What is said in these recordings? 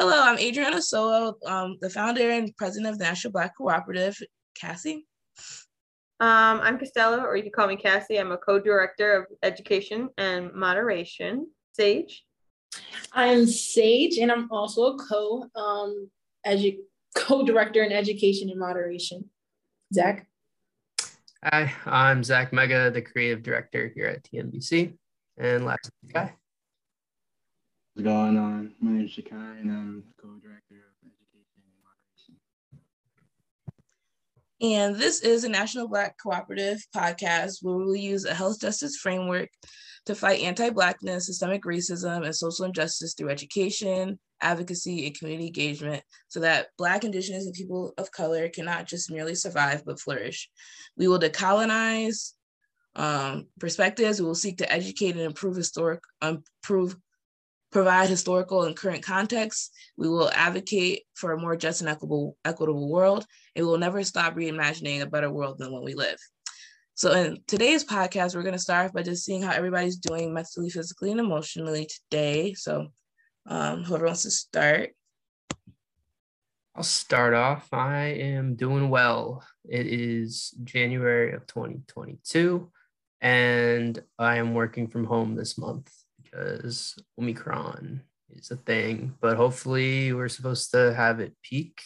Hello, I'm Adriana Solo, um, the founder and president of the National Black Cooperative. Cassie? Um, I'm Costello, or you can call me Cassie. I'm a co-director of education and moderation. Sage? I'm Sage, and I'm also a co um, edu- co-director in education and moderation. Zach? Hi, I'm Zach Mega, the creative director here at TNBC. And last guy. What's going on? My name is Shakai, and I'm co-director of education and moderation. And this is a National Black Cooperative podcast where we use a health justice framework to fight anti-Blackness, systemic racism, and social injustice through education, advocacy, and community engagement so that Black, Indigenous, and people of color can not just merely survive, but flourish. We will decolonize um, perspectives. We will seek to educate and improve historic, improve, provide historical and current context. We will advocate for a more just and equitable, equitable world. And we will never stop reimagining a better world than when we live. So in today's podcast, we're going to start by just seeing how everybody's doing mentally, physically, and emotionally today. So um, whoever wants to start. I'll start off. I am doing well. It is January of 2022, and I am working from home this month because Omicron is a thing. But hopefully, we're supposed to have it peak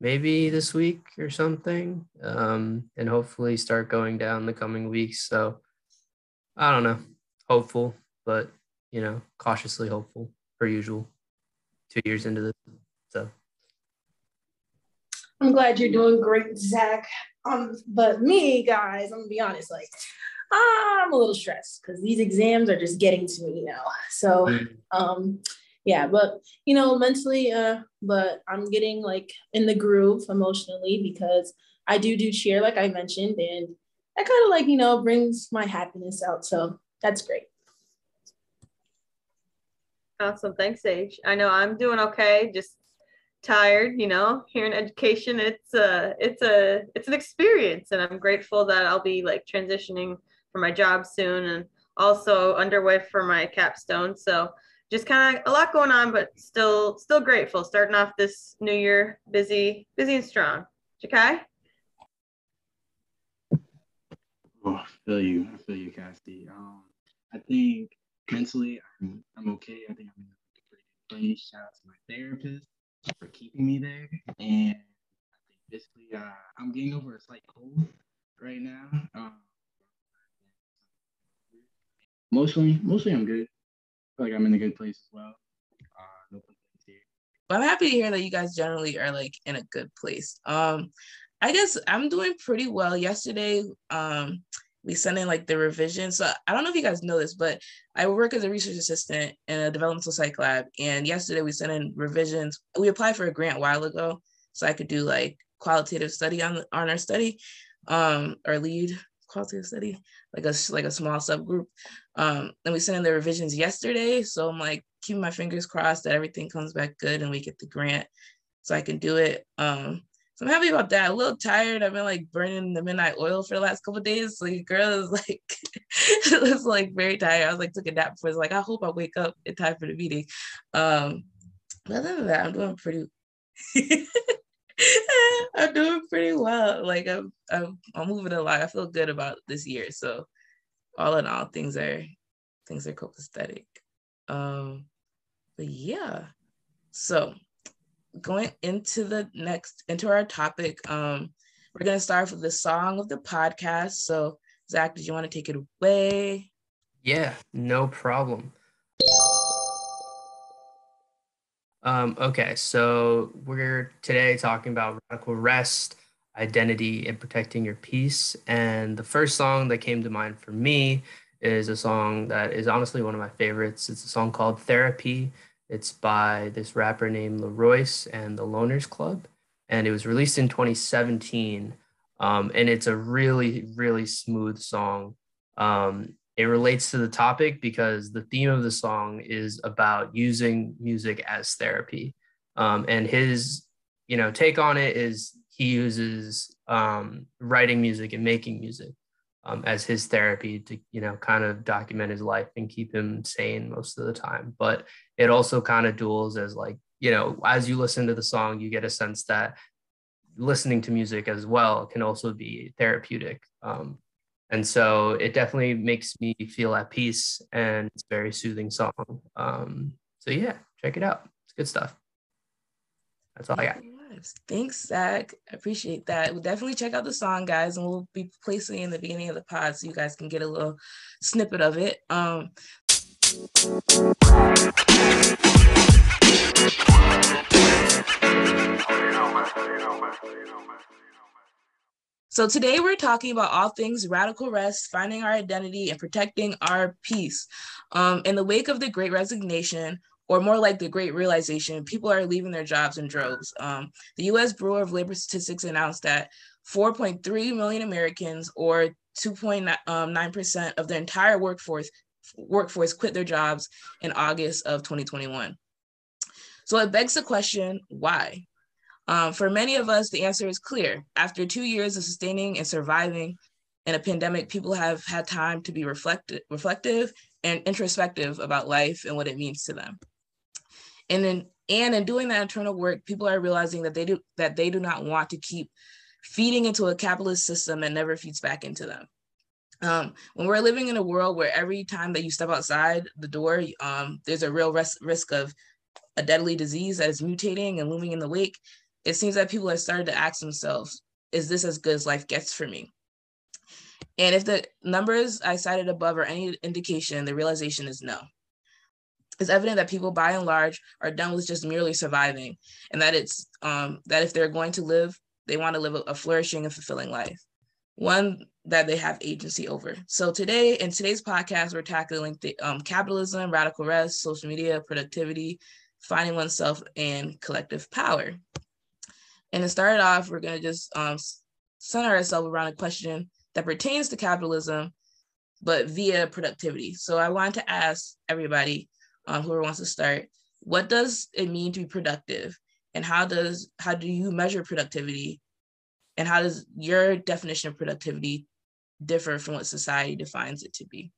maybe this week or something, um, and hopefully start going down the coming weeks. So I don't know, hopeful, but you know, cautiously hopeful per usual. Two years into this, so. I'm glad you're doing great, Zach. Um, but me, guys, I'm gonna be honest, like I'm a little stressed because these exams are just getting to me now. So, mm. um, yeah, but you know, mentally, uh, but I'm getting like in the groove emotionally because I do do cheer, like I mentioned, and that kind of like you know brings my happiness out. So that's great. Awesome, thanks, Sage. I know I'm doing okay. Just tired, you know. Here in education, it's a it's a it's an experience, and I'm grateful that I'll be like transitioning for my job soon, and also underway for my capstone. So just kind of a lot going on, but still still grateful. Starting off this new year busy, busy and strong. Jakai? Oh, I feel you. I feel you, Cassie. Um, I think mentally I'm I'm okay. I think I'm in a pretty good place. Shout out to my therapist for keeping me there. And I think basically uh, I'm getting over a slight cold right now. Um, mostly, mostly I'm good like I'm in a good place as well. Uh, no complaints here. Well, I'm happy to hear that you guys generally are like in a good place. Um, I guess I'm doing pretty well. Yesterday, um, we sent in like the revision. So I don't know if you guys know this, but I work as a research assistant in a developmental psych lab. And yesterday we sent in revisions. We applied for a grant a while ago, so I could do like qualitative study on on our study, um, or lead qualitative study, like a like a small subgroup. Um, and we sent in the revisions yesterday, so I'm like keeping my fingers crossed that everything comes back good and we get the grant, so I can do it. Um, so I'm happy about that. A little tired. I've been like burning the midnight oil for the last couple days. So girl is like, was like very tired. I was like took a nap before. It's like I hope I wake up in time for the meeting. Um, but other than that, I'm doing pretty. I'm doing pretty well. Like I'm, I'm, I'm moving along. I feel good about this year. So, all in all, things are, things are copacetic. Um, but yeah. So, going into the next, into our topic, um, we're gonna start with the song of the podcast. So, Zach, did you want to take it away? Yeah, no problem. Um, okay, so we're today talking about radical rest, identity, and protecting your peace. And the first song that came to mind for me is a song that is honestly one of my favorites. It's a song called Therapy. It's by this rapper named Leroyce and the Loners Club. And it was released in 2017. Um, and it's a really, really smooth song. Um, it relates to the topic because the theme of the song is about using music as therapy um, and his you know take on it is he uses um, writing music and making music um, as his therapy to you know kind of document his life and keep him sane most of the time but it also kind of duels as like you know, as you listen to the song, you get a sense that listening to music as well can also be therapeutic. Um, and so it definitely makes me feel at peace and it's a very soothing song. Um, so yeah, check it out. It's good stuff. That's all I got. Thanks, Zach. I appreciate that. We'll definitely check out the song, guys, and we'll be placing it in the beginning of the pod so you guys can get a little snippet of it. Um, so today we're talking about all things radical rest, finding our identity, and protecting our peace. Um, in the wake of the Great Resignation, or more like the Great Realization, people are leaving their jobs in droves. Um, the U.S. Bureau of Labor Statistics announced that 4.3 million Americans, or 2.9% um, of the entire workforce, workforce, quit their jobs in August of 2021. So it begs the question, why? Um, for many of us, the answer is clear. After two years of sustaining and surviving in a pandemic, people have had time to be reflective, reflective and introspective about life and what it means to them. And in and in doing that internal work, people are realizing that they do that they do not want to keep feeding into a capitalist system that never feeds back into them. Um, when we're living in a world where every time that you step outside the door, um, there's a real risk of a deadly disease that is mutating and looming in the wake, it seems that people have started to ask themselves, is this as good as life gets for me? And if the numbers I cited above are any indication, the realization is no. It's evident that people by and large are done with just merely surviving and that it's um, that if they're going to live, they want to live a, flourishing and fulfilling life, one that they have agency over. So today, in today's podcast, we're tackling the, um, capitalism, radical rest, social media, productivity, finding oneself, and collective power. And to start off, we're going to just um, center ourselves around a question that pertains to capitalism, but via productivity. So I want to ask everybody, um, whoever wants to start, what does it mean to be productive? And how does how do you measure productivity? And how does your definition of productivity differ from what society defines it to be?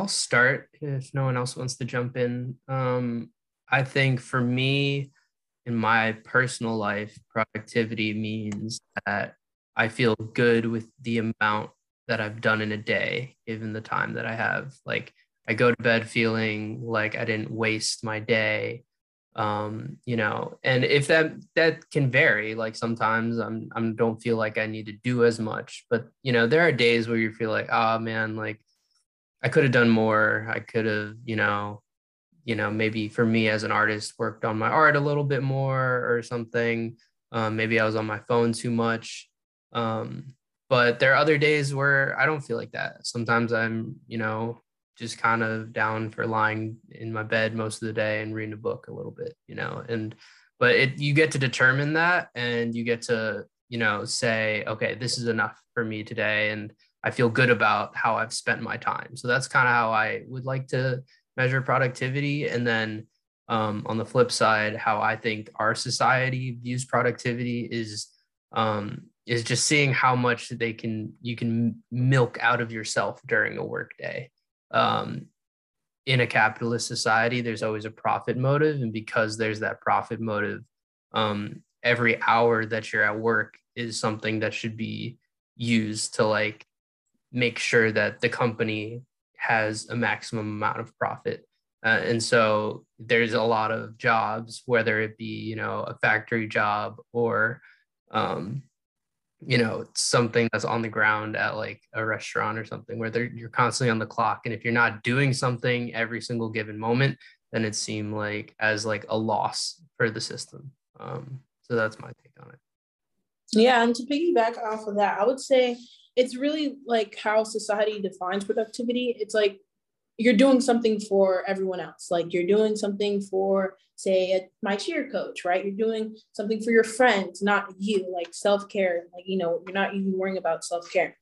I'll start if no one else wants to jump in. Um, I think for me, in my personal life, productivity means that I feel good with the amount that I've done in a day, given the time that I have. Like I go to bed feeling like I didn't waste my day. Um, you know, and if that that can vary, like sometimes I'm I don't feel like I need to do as much, but you know, there are days where you feel like, oh man, like I could have done more. I could have, you know, you know, maybe for me as an artist, worked on my art a little bit more or something. Um, maybe I was on my phone too much. Um, but there are other days where I don't feel like that. Sometimes I'm, you know, just kind of down for lying in my bed most of the day and reading a book a little bit, you know, and but it you get to determine that and you get to, you know, say, okay, this is enough for me today. And I feel good about how I've spent my time. So that's kind of how I would like to measure productivity. And then um, on the flip side, how I think our society views productivity is um, is just seeing how much they can you can milk out of yourself during a workday. Um, in a capitalist society, there's always a profit motive, and because there's that profit motive, um, every hour that you're at work is something that should be used to like make sure that the company has a maximum amount of profit. Uh, and so there's a lot of jobs, whether it be, you know, a factory job or, um, you know, something that's on the ground at like a restaurant or something where you're constantly on the clock. And if you're not doing something every single given moment, then it seemed like as like a loss for the system. Um, so that's my take on it. Yeah, and to piggyback off of that, I would say it's really like how society defines productivity. It's like you're doing something for everyone else. Like you're doing something for, say, a, my cheer coach, right? You're doing something for your friends, not you, like self care. Like, you know, you're not even worrying about self care.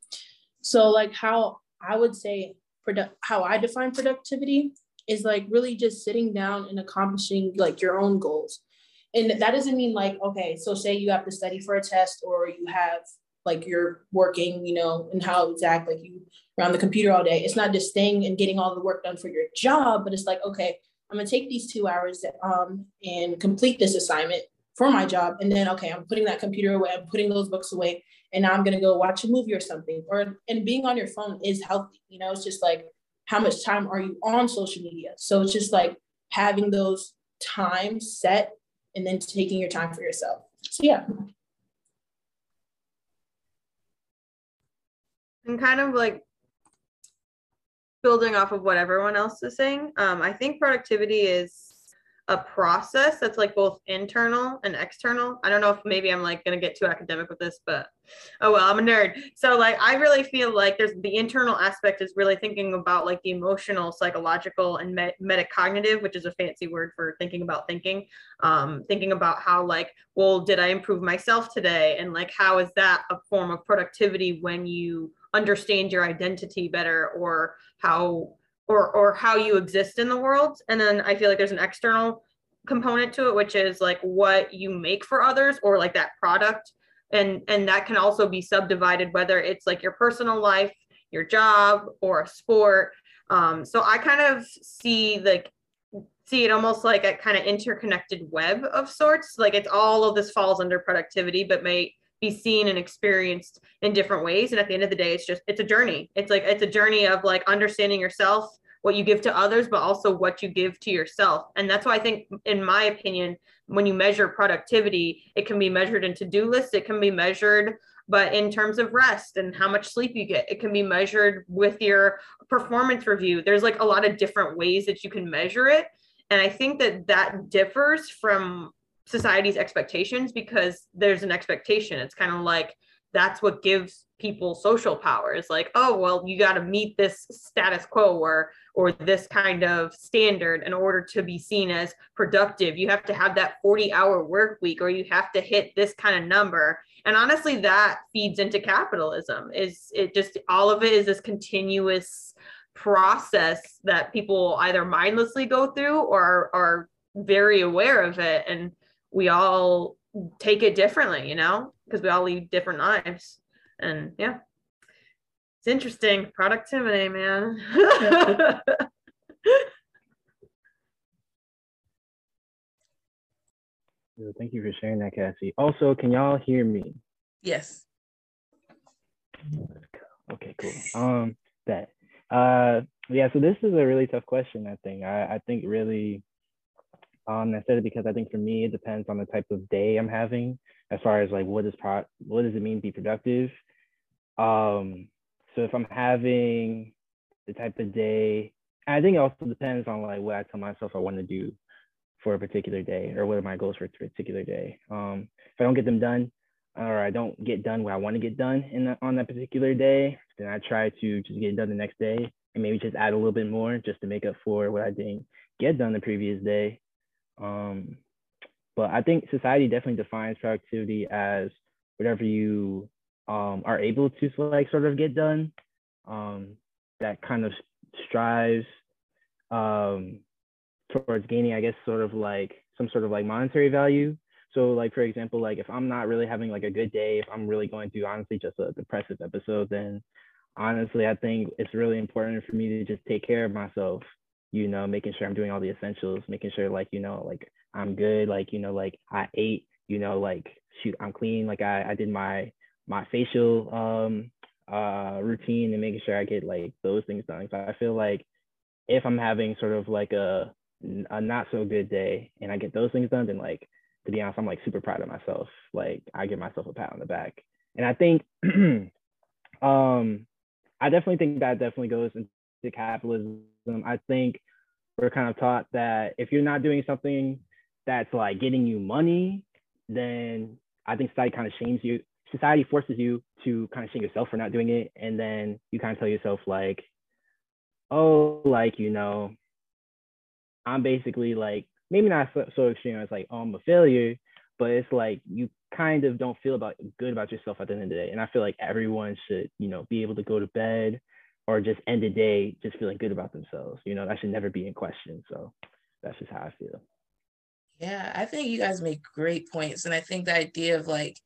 So, like, how I would say, produ- how I define productivity is like really just sitting down and accomplishing like your own goals. And that doesn't mean like, okay, so say you have to study for a test or you have like you're working, you know, and how exact like you around the computer all day. It's not just staying and getting all the work done for your job, but it's like, okay, I'm gonna take these two hours um, and complete this assignment for my job. And then, okay, I'm putting that computer away, I'm putting those books away, and now I'm gonna go watch a movie or something. Or and being on your phone is healthy, you know, it's just like how much time are you on social media? So it's just like having those times set and then taking your time for yourself. So yeah. And kind of like building off of what everyone else is saying, um, I think productivity is a process that's like both internal and external. I don't know if maybe I'm like gonna get too academic with this, but oh well, I'm a nerd. So like I really feel like there's the internal aspect is really thinking about like the emotional, psychological, and met- metacognitive, which is a fancy word for thinking about thinking. Um, thinking about how like, well, did I improve myself today? And like how is that a form of productivity when you understand your identity better or how or or how you exist in the world. And then i feel like there's an external component to it which is like what you make for others or like that product. And and that can also be subdivided whether it's like your personal life your job or a sport. Um, so i kind of see like see it almost like a kind of interconnected web of sorts. Like it's all of this falls under productivity but may be seen and experienced in different ways. And at the end of the day it's just it's a journey. It's like it's a journey of like understanding yourself what you give to others but also what you give to yourself. And that's why i think in my opinion when you measure productivity it can be measured in to-do lists it can be measured but in terms of rest and how much sleep you get it can be measured with your performance review. There's like a lot of different ways that you can measure it. And i think that that differs from society's expectations because there's an expectation. It's kind of like that's what gives people social power. It's like, oh, well, you got to meet this status quo or or this kind of standard in order to be seen as productive. You have to have that 40 hour work week or you have to hit this kind of number. And honestly, that feeds into capitalism. Is it just all of it is this continuous process that people either mindlessly go through or are very aware of it. And we all take it differently, you know, because we all lead different lives. And yeah, it's interesting. Productivity, man. Thank you for sharing that, Cassie. Also, can y'all hear me? Yes. Okay, cool. Um, that. Uh, yeah. So this is a really tough question. I think. I, I think really um, I said it because I think for me, it depends on the type of day I'm having as far as like, what is pro what does it mean to be productive? Um, so if I'm having the type of day, I think it also depends on like what I tell myself I want to do for a particular day or what are my goals for a particular day. Um, if I don't get them done or I don't get done what I want to get done in the, on that particular day, then I try to just get it done the next day and maybe just add a little bit more just to make up for what I didn't get done the previous day. Um, but I think society definitely defines productivity as whatever you um, are able to like sort of get done. Um, that kind of strives um, towards gaining, I guess, sort of like some sort of like monetary value. So like for example, like if I'm not really having like a good day, if I'm really going through honestly just a depressive episode, then honestly I think it's really important for me to just take care of myself you know, making sure I'm doing all the essentials, making sure like, you know, like I'm good, like, you know, like I ate, you know, like shoot, I'm clean. Like I, I did my my facial um uh routine and making sure I get like those things done. So I feel like if I'm having sort of like a a not so good day and I get those things done, then like to be honest, I'm like super proud of myself. Like I give myself a pat on the back. And I think um I definitely think that definitely goes into capitalism I think we're kind of taught that if you're not doing something that's like getting you money, then I think society kind of shames you. Society forces you to kind of shame yourself for not doing it. And then you kind of tell yourself, like, oh, like, you know, I'm basically like, maybe not so, so extreme as like, oh, I'm a failure, but it's like you kind of don't feel about good about yourself at the end of the day. And I feel like everyone should, you know, be able to go to bed or just end the day just feeling good about themselves. You know, that should never be in question. So that's just how I feel. Yeah, I think you guys make great points. And I think the idea of like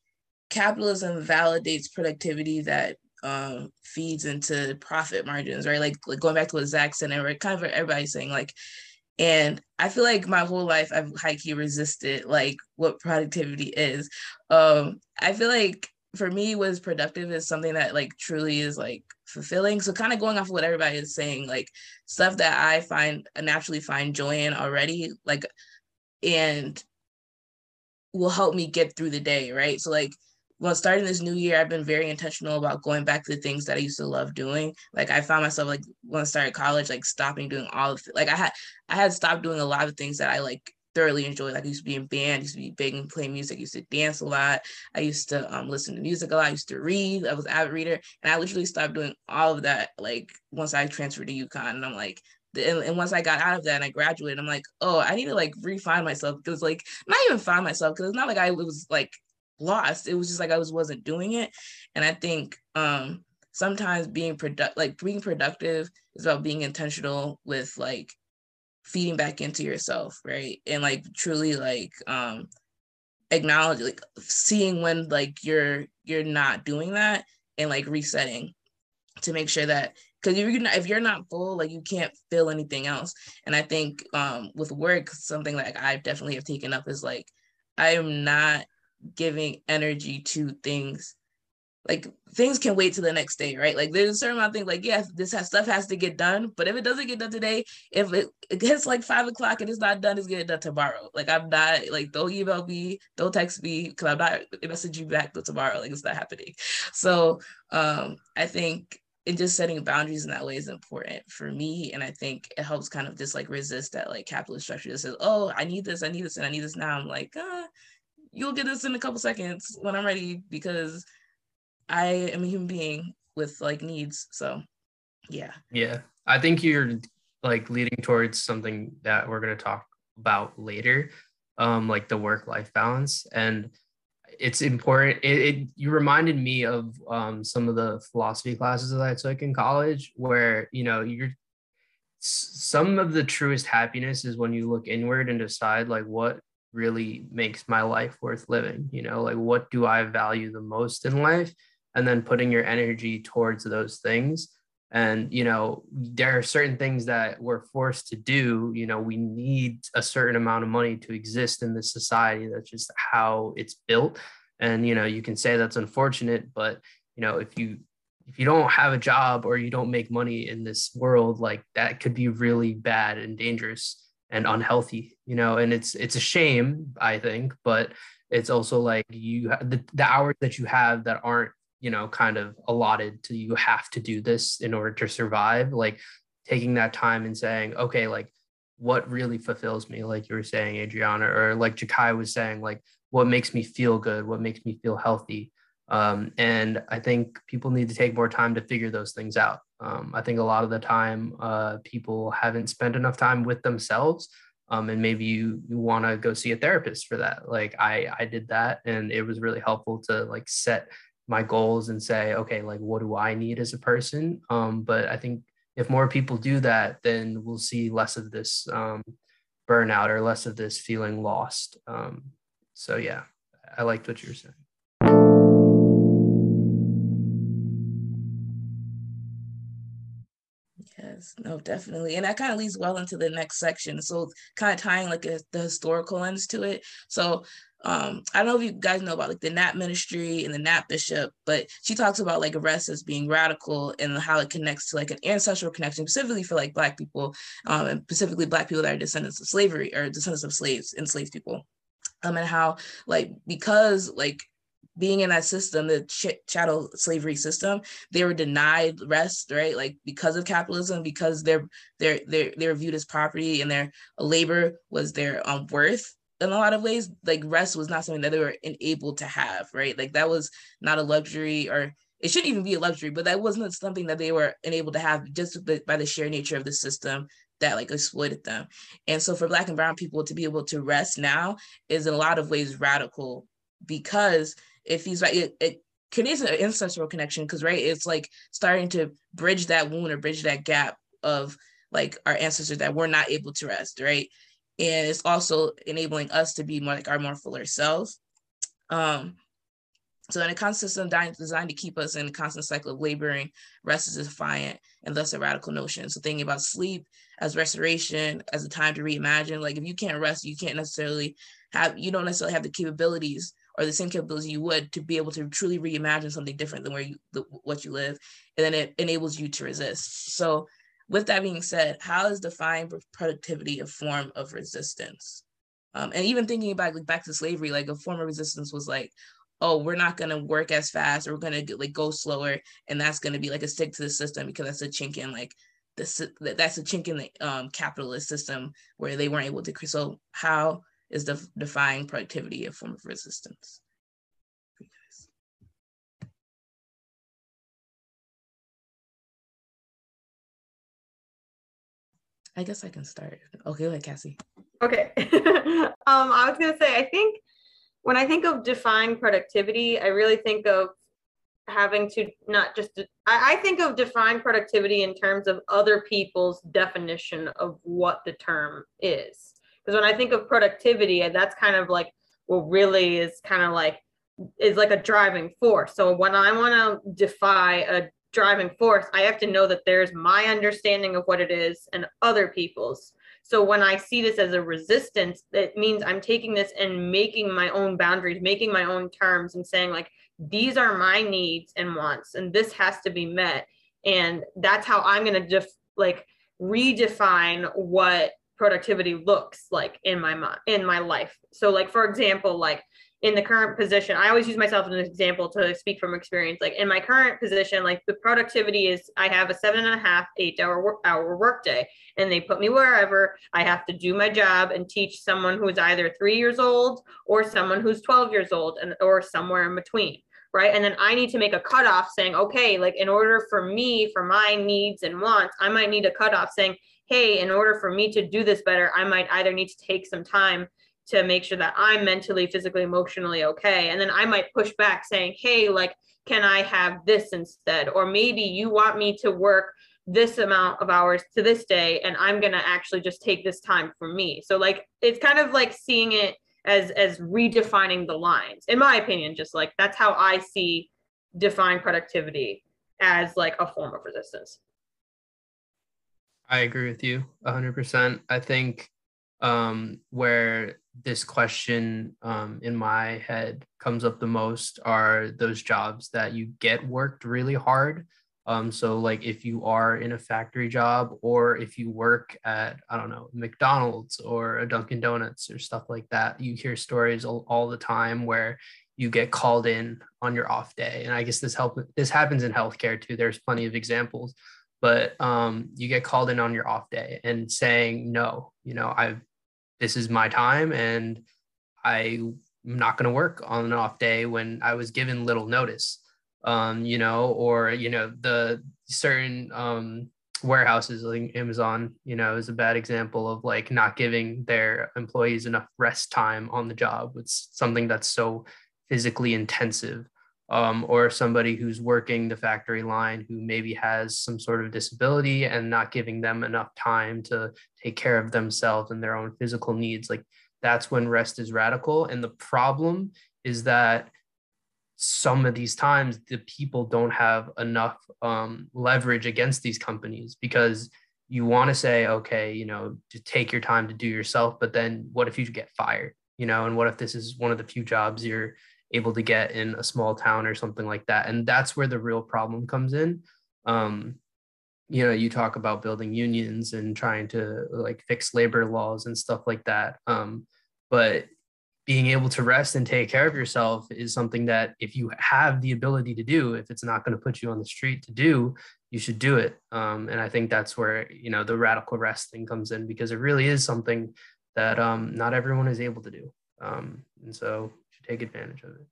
capitalism validates productivity that um, feeds into profit margins, right? Like, like going back to what Zach said, and kind of everybody's saying, like, and I feel like my whole life I've high resisted like what productivity is. Um, I feel like for me, what is productive is something that like truly is like fulfilling. So kind of going off of what everybody is saying, like stuff that I find naturally find joy in already, like and will help me get through the day, right? So like well, starting this new year, I've been very intentional about going back to the things that I used to love doing. Like I found myself like when I started college, like stopping doing all of like I had I had stopped doing a lot of things that I like thoroughly enjoyed. Like I used to be in band, used to be big and play music, used to dance a lot. I used to um, listen to music a lot. I used to read. I was an avid reader, and I literally stopped doing all of that. Like once I transferred to UConn, and I'm like, and, and, once I got out of that and I graduated, I'm like, oh, I need to like refine myself because like not even find myself because it's not like I was like lost. It was just like I was wasn't doing it. And I think um sometimes being product like being productive is about being intentional with like feeding back into yourself, right? And like truly like um acknowledge like seeing when like you're you're not doing that and like resetting to make sure that because if you're not if you're not full like you can't fill anything else and i think um with work something like i definitely have taken up is like i am not giving energy to things like things can wait till the next day, right? Like there's a certain amount of things like, yeah, this has, stuff has to get done. But if it doesn't get done today, if it, it gets like five o'clock and it's not done, it's getting done tomorrow. Like I'm not like don't email me, don't text me because I'm not messaging you back till tomorrow. Like it's not happening. So um I think and just setting boundaries in that way is important for me. And I think it helps kind of just like resist that like capitalist structure that says, oh, I need this, I need this, and I need this now. I'm like, uh, you'll get this in a couple seconds when I'm ready because I am a human being with like needs. So yeah. Yeah. I think you're like leading towards something that we're going to talk about later, um, like the work life balance. And it's important. It, it, you reminded me of um, some of the philosophy classes that I took in college, where you know you're some of the truest happiness is when you look inward and decide like what really makes my life worth living you know like what do i value the most in life and then putting your energy towards those things. And you know there are certain things that we're forced to do. You know we need a certain amount of money to exist in this society. That's just how it's built. And you know you can say that's unfortunate but you know if you if you don't have a job or you don't make money in this world like that could be really bad and dangerous and unhealthy you know? And it's it's a shame i think but it's also like you the, the hours that you have that aren't you know kind of allotted to you have to do this in order to survive like taking that time and saying okay like what really fulfills me like you were saying adriana or like jakai was saying like what makes me feel good what makes me feel healthy um, and i think people need to take more time to figure those things out um, I think a lot of the time, uh, people haven't spent enough time with themselves. Um, and maybe you, you want to go see a therapist for that. Like I, I did that and it was really helpful to like set my goals and say, okay, like what do I need as a person? Um, but I think if more people do that, then we'll see less of this um, burnout or less of this feeling lost. Um, so yeah, I liked what you were saying. Yes, no, definitely. And that kind of leads well into the next section. So kind of tying like a, the historical lens to it. So um, I don't know if you guys know about like the Nap ministry and the Nap bishop, but she talks about like rest as being radical and how it connects to like an ancestral connection, specifically for like Black people, um, and specifically Black people that are descendants of slavery or descendants of slaves, enslaved people. Um, and how like because like being in that system, the ch- chattel slavery system, they were denied rest, right? Like because of capitalism, because they're they're they're they're viewed as property and their labor was their um, worth in a lot of ways. Like rest was not something that they were enabled to have, right? Like that was not a luxury or it shouldn't even be a luxury, but that wasn't something that they were enabled to have just by the sheer nature of the system that like exploited them. And so for black and brown people to be able to rest now is in a lot of ways radical because if he's right, it, it creates an ancestral connection because right, it's like starting to bridge that wound or bridge that gap of like our ancestors that we're not able to rest, right? And it's also enabling us to be more like our more fuller selves. Um, So in a constant system designed to keep us in a constant cycle of laboring, rest is defiant and thus a radical notion. So thinking about sleep as restoration, as a time to reimagine, like if you can't rest, you can't necessarily have, you don't necessarily have the capabilities or the same capabilities you would to be able to truly reimagine something different than where you, the, what you live. And then it enables you to resist. So with that being said, how is defying productivity a form of resistance? Um, and even thinking about like back to slavery, like a form of resistance was like, oh, we're not gonna work as fast, or we're gonna like go slower, and that's gonna be like a stick to the system because that's a chink in like the that's a chink in the um, capitalist system where they weren't able to. So how is the defying productivity a form of resistance? I guess I can start. Okay, like Cassie. Okay. um, I was gonna say, I think when I think of define productivity, I really think of having to not just I, I think of define productivity in terms of other people's definition of what the term is. Because when I think of productivity, that's kind of like what really is kind of like is like a driving force. So when I want to defy a driving force, I have to know that there's my understanding of what it is and other people's. So when I see this as a resistance, it means I'm taking this and making my own boundaries, making my own terms, and saying, like, these are my needs and wants, and this has to be met. And that's how I'm going to def- like redefine what productivity looks like in my mind in my life. So, like for example, like in the current position, I always use myself as an example to speak from experience. Like in my current position, like the productivity is I have a seven and a half, eight hour work, hour workday, and they put me wherever I have to do my job and teach someone who's either three years old or someone who's 12 years old and or somewhere in between. Right. And then I need to make a cutoff saying, okay, like in order for me, for my needs and wants, I might need a cutoff saying, hey, in order for me to do this better, I might either need to take some time to make sure that I'm mentally, physically, emotionally okay. And then I might push back saying, hey, like, can I have this instead? Or maybe you want me to work this amount of hours to this day and I'm going to actually just take this time for me. So like it's kind of like seeing it as as redefining the lines. In my opinion, just like that's how I see define productivity as like a form of resistance. I agree with you 100%. I think um, where this question um, in my head comes up the most are those jobs that you get worked really hard. Um, so, like if you are in a factory job or if you work at, I don't know, McDonald's or a Dunkin' Donuts or stuff like that, you hear stories all, all the time where you get called in on your off day. And I guess this help this happens in healthcare too. There's plenty of examples, but um, you get called in on your off day and saying no. You know, I've this is my time and I'm not going to work on an off day when I was given little notice. Um, you know, or you know, the certain um, warehouses like Amazon, you know, is a bad example of like not giving their employees enough rest time on the job. It's something that's so physically intensive. Um, or somebody who's working the factory line who maybe has some sort of disability and not giving them enough time to take care of themselves and their own physical needs. Like that's when rest is radical. And the problem is that some of these times the people don't have enough um, leverage against these companies because you want to say, okay, you know, to take your time to do yourself, but then what if you get fired? You know, and what if this is one of the few jobs you're able to get in a small town or something like that? And that's where the real problem comes in. Um, you know you talk about building unions and trying to like fix labor laws and stuff like that um, but being able to rest and take care of yourself is something that if you have the ability to do if it's not going to put you on the street to do you should do it um, and i think that's where you know the radical rest thing comes in because it really is something that um, not everyone is able to do um, and so should take advantage of it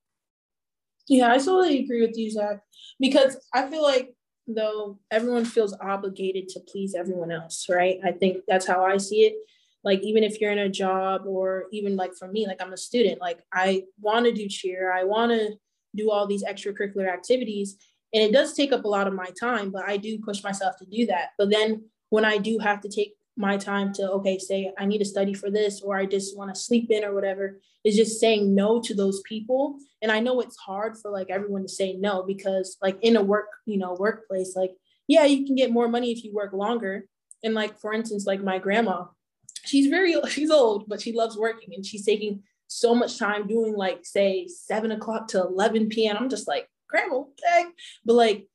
yeah i totally agree with you zach because i feel like though everyone feels obligated to please everyone else, right? I think that's how I see it. Like even if you're in a job or even like for me, like I'm a student, like I want to do cheer, I want to do all these extracurricular activities. And it does take up a lot of my time, but I do push myself to do that. But then when I do have to take my time to okay say i need to study for this or i just want to sleep in or whatever is just saying no to those people. And i know it's hard for like everyone to say no because like in a work you know workplace like yeah you can get more money if you work longer. And like for instance like my grandma she's very she's old but she loves working and she's taking so much time doing like say 7 o'clock to 11 p.m i'm just like grandma but like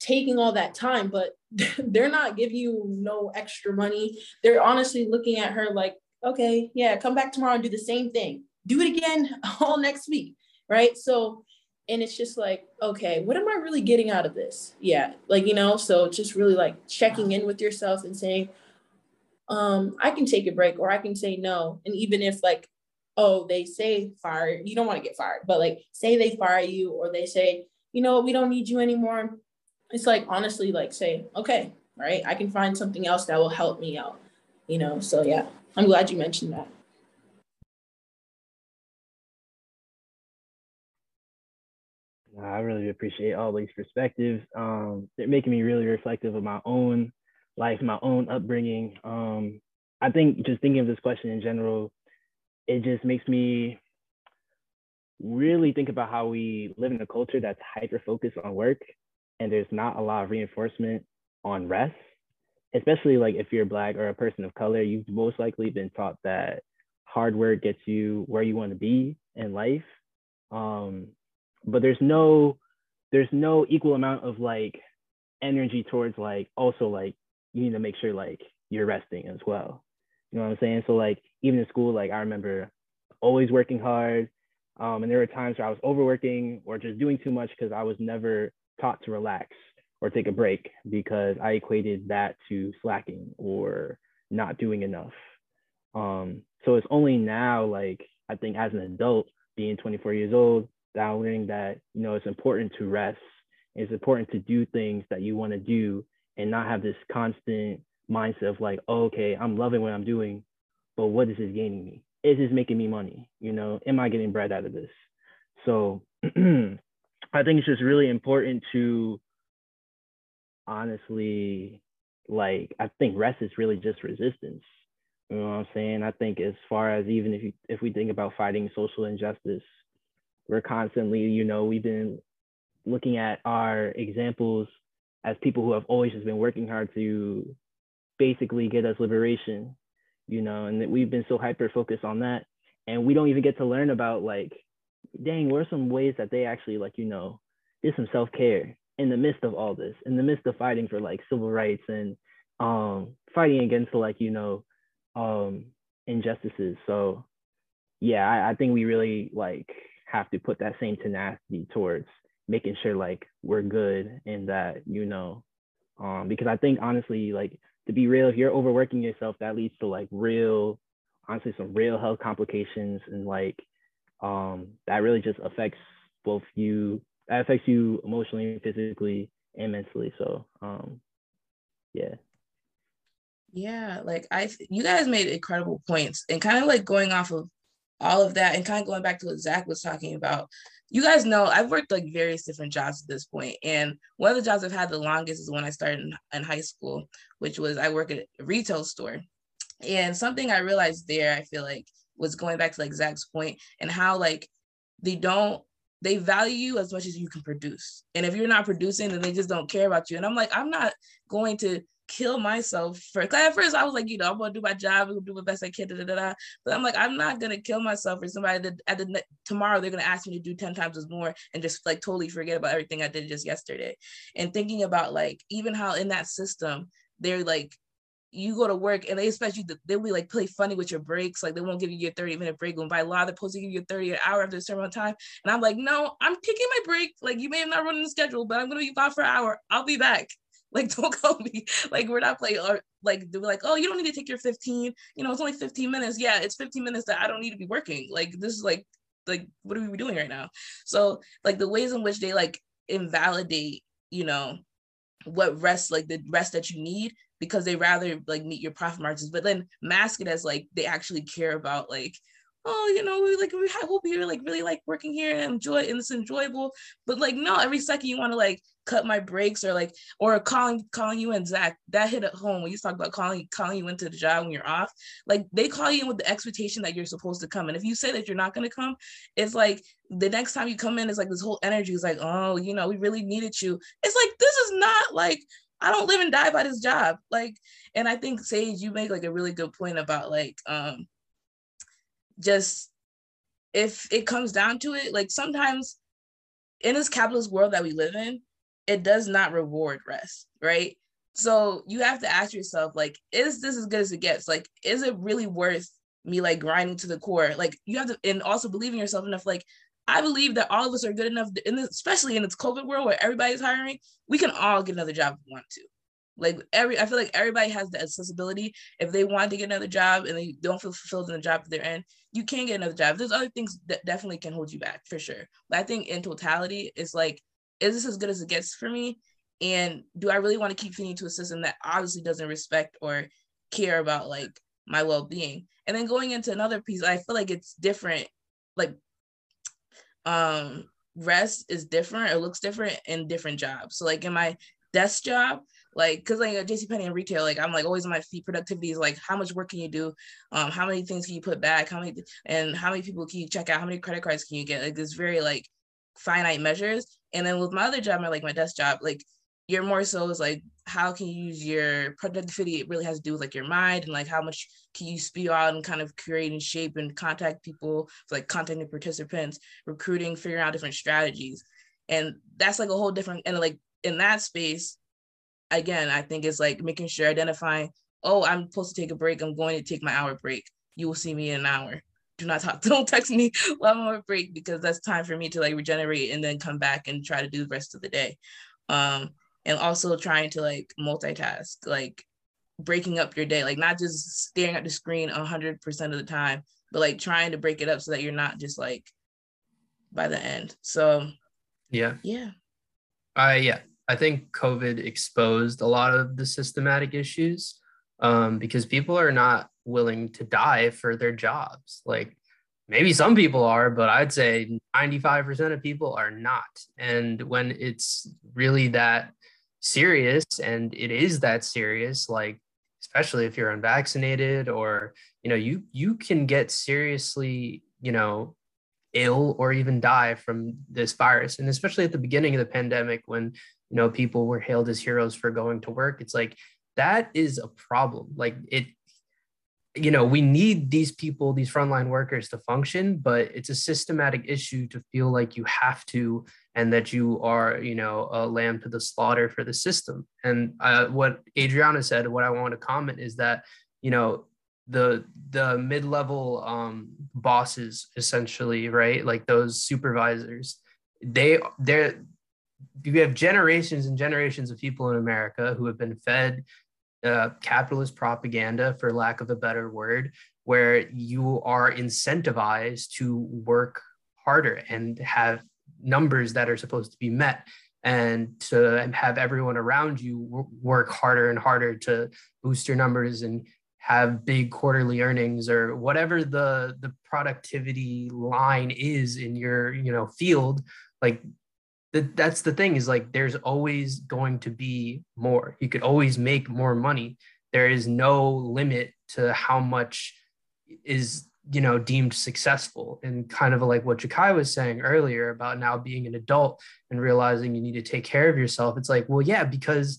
taking all that time but they're not giving you no extra money. They're honestly looking at her like okay yeah come back tomorrow and do the same thing. Do it again all next week right? So and it's just like okay what am i really getting out of this? Yeah like you know so just really like checking in with yourself and saying um i can take a break or i can say no. And even if like oh they say fire you don't want to get fired but like say they fire you or they say you know we don't need you anymore it's like honestly like say okay right i can find something else that will help me out you know so yeah i'm glad you mentioned that I really appreciate all these perspectives. Um, they're making me really reflective of my own life, my own upbringing. Um, I think just thinking of this question in general, it just makes me really think about how we live in a culture that's hyper focused on work and there's not a lot of reinforcement on rest especially like if you're black or a person of color you've most likely been taught that hard work gets you where you want to be in life. Um, but there's no there's no equal amount of like energy towards like also like you need to make sure like you're resting as well. You know what i'm saying? So like even in school like i remember always working hard. Um, and there were times where i was overworking or just doing too much because i was never taught to relax or take a break because I equated that to slacking or not doing enough. Um, so it's only now, like I think as an adult, being 24 years old, that I'm learning that you know it's important to rest. It's important to do things that you want to do and not have this constant mindset of like, oh, okay, I'm loving what I'm doing, but what is this gaining me? Is this making me money? You know, am I getting bread out of this? So I think it's just really important to honestly, like, I think rest is really just resistance. You know what I'm saying? I think as far as even if you if we think about fighting social injustice, we're constantly, you know, we've been looking at our examples as people who have always just been working hard to basically get us liberation, you know, and that we've been so hyper focused on that. And we don't even get to learn about like dang, what are some ways that they actually like, you know, did some self-care in the midst of all this, in the midst of fighting for like civil rights and um fighting against like, you know, um injustices. So yeah, I, I think we really like have to put that same tenacity towards making sure like we're good and that, you know, um, because I think honestly, like to be real, if you're overworking yourself, that leads to like real, honestly, some real health complications and like um, that really just affects both you that affects you emotionally physically and mentally. So um yeah. Yeah like i you guys made incredible points and kind of like going off of all of that and kind of going back to what zach was talking about you guys know i've worked like various different jobs at this point and one of the jobs i've had the longest is when i started in, in high school which was i work at a retail store. And something i realized there i feel like was going back to like Zach's point and how like they don't they value you as much as you can produce. And if you're not producing, then they just don't care about you. And I'm like, I'm not going to kill myself for at first I was like, you know, I'm gonna do my job, I'm gonna do my best I can, da, da, da, da. but I'm like, I'm not gonna kill myself for somebody that at the tomorrow they're gonna ask me to do 10 times as more and just like totally forget about everything I did just yesterday. And thinking about like even how in that system they're like you go to work and they expect you to they'll be like play funny with your breaks like they won't give you your 30 minute break when by law they're supposed to give you a 30 an hour after a certain amount of time. And i'm like no i'm taking my break. Like you may have not run the schedule but i'm gonna be gone for an hour. I'll be back. Like don't call me. Like we're not playing or like they're like oh you don't need to take your 15 you know it's only 15 minutes. Yeah it's 15 minutes that i don't need to be working. Like this is like like what are we doing right now? So like the ways in which they like invalidate you know what rest like the rest that you need because they rather like meet your profit margins but then mask it as like they actually care about like oh, you know, we like we hope you're like really like working here and enjoy and it's enjoyable. But like no, every second you want to like cut my breaks or like or calling calling you and Zach that hit at home when you talk about calling calling you into the job when you're off. Like they call you in with the expectation that you're supposed to come, and if you say that you're not going to come, it's like the next time you come in, it's like this whole energy is like, oh, you know, we really needed you. It's like this is not like I don't live and die by this job. Like, and I think Sage, you make like a really good point about like um just if it comes down to it, like sometimes in this capitalist world that we live in, it does not reward rest, right? So you have to ask yourself, like, is this as good as it gets? Like, is it really worth me like grinding to the core? Like, you have to, and also believe in yourself enough. Like, I believe that all of us are good enough, in this, especially in this COVID world where everybody's hiring. We can all get another job if we want to. Like every, I feel like everybody has the accessibility. If they want to get another job and they don't feel fulfilled in the job that they're in, you can get another job. There's other things that definitely can hold you back for sure. But I think in totality, it's like, is this as good as it gets for me? And do I really want to keep feeding to a system that obviously doesn't respect or care about like my well-being? And then going into another piece, I feel like it's different. Like um rest is different it looks different in different jobs. So like in my desk job, like because like JC Penney and retail, like I'm like always on my feet. Productivity is like how much work can you do? Um, how many things can you put back? How many and how many people can you check out? How many credit cards can you get? Like this very like finite measures. And then with my other job, my like my desk job, like you're more so is like how can you use your productivity it really has to do with like your mind and like how much can you spew out and kind of create and shape and contact people like contacting participants recruiting figuring out different strategies and that's like a whole different and like in that space again, I think it's like making sure identifying, oh, I'm supposed to take a break. I'm going to take my hour break. You will see me in an hour. Do not talk, don't text me while I'm on break because that's time for me to like regenerate and then come back and try to do the rest of the day. Um, and also trying to like multitask, like breaking up your day, like not just staring at the screen hundred percent of the time, but like trying to break it up so that you're not just like by the end. So yeah. Yeah. Uh yeah, I think COVID exposed a lot of the systematic issues um, because people are not willing to die for their jobs. Like maybe some people are, but I'd say 95% of people are not. And when it's really that serious, and it is that serious, like especially if you're unvaccinated or you know you you can get seriously you know ill or even die from this virus. And especially at the beginning of the pandemic when you know people were hailed as heroes for going to work it's like that is a problem. Like it you know we need these people these frontline workers to function but it's a systematic issue to feel like you have to and that you are you know a lamb to the slaughter for the system. And uh, what adriana said what i want to comment is that you know the the mid-level um, bosses essentially right? Like those supervisors they they're you have generations and generations of people in America who have been fed uh, capitalist propaganda, for lack of a better word, where you are incentivized to work harder and have numbers that are supposed to be met and to have everyone around you work harder and harder to boost your numbers and have big quarterly earnings or whatever the the productivity line is in your you know field. Like that's the thing is like there's always going to be more. You could always make more money. There is no limit to how much is you know deemed successful. And kind of like what Jakai was saying earlier about now being an adult and realizing you need to take care of yourself it's like well yeah because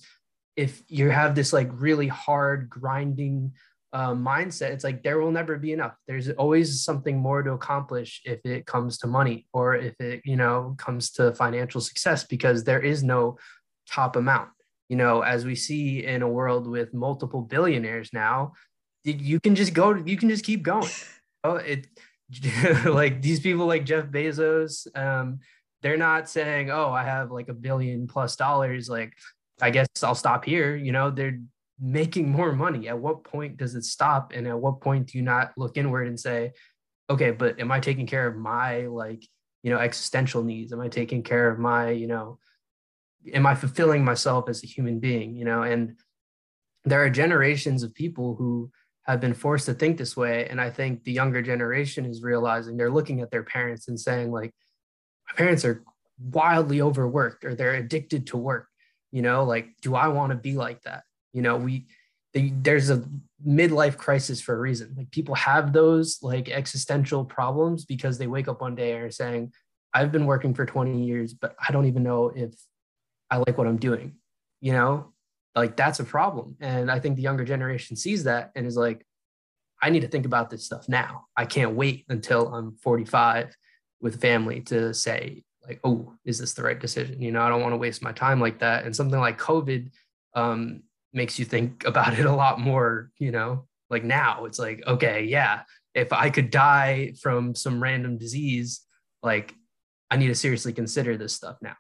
if you have this like really hard grinding uh, mindset, it's like there will never be enough. There's always something more to accomplish if it comes to money or if it, you know, comes to financial success because there is no top amount. You know, as we see in a world with multiple billionaires now, you can just go, you can just keep going. Oh, it like these people like Jeff Bezos, um, they're not saying, "Oh, I have like a billion dollars." Like, I guess I'll stop here. You know, they're making more money at what point does it stop and at what point do you not look inward and say okay but am i taking care of my like you know existential needs am i taking care of my you know am i fulfilling myself as a human being you know and there are generations of people who have been forced to think this way. And I think the younger generation is realizing they're looking at their parents and saying, like, my parents are wildly overworked or they're addicted to work. You know, like, do I want to be like that? You know, we, the, there's a midlife crisis for a reason. Like people have those like existential problems because they wake up one day and are saying, I've been working for 20 years, but I don't even know if I like what I'm doing. You know, like that's a problem. And I think the younger generation sees that and is like, I need to think about this stuff now. I can't wait until I'm 45 with family to say, like, oh, is this the right decision? You know, I don't want to waste my time like that. And something like COVID um, makes you think about it a lot more, you know, like now it's like, okay, yeah, if I could die from some random disease, like I need to seriously consider this stuff now.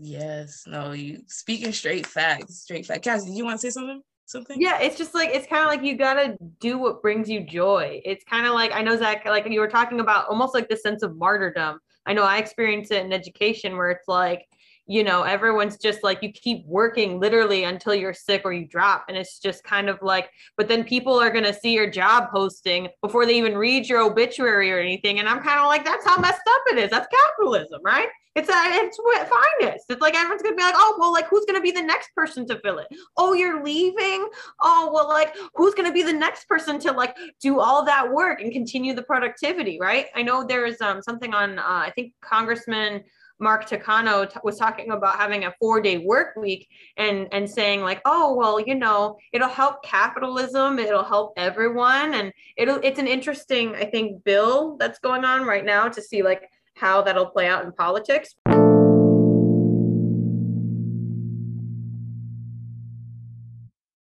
Yes, no, you speaking straight facts, straight facts. Cassie, did you want to say something? Something? Yeah, it's just like it's kind of like you gotta do what brings you joy. It's kind of like I know Zach, like you were talking about almost like the sense of martyrdom. I know I experience it in education where it's like you know everyone's just like you keep working literally until you're sick or you drop and it's just kind of like but then people are going to see your job posting before they even read your obituary or anything and i'm kind of like that's how messed up it is that's capitalism right it's a, it's what finest. It's like everyone's gonna be like, oh well, like who's gonna be the next person to fill it? Oh, you're leaving. Oh well, like who's gonna be the next person to like do all that work and continue the productivity, right? I know there is um something on uh, I think Congressman Mark Takano t- was talking about having a four day work week and and saying like, oh well, you know, it'll help capitalism, it'll help everyone, and it'll it's an interesting I think bill that's going on right now to see like how that'll play out in politics.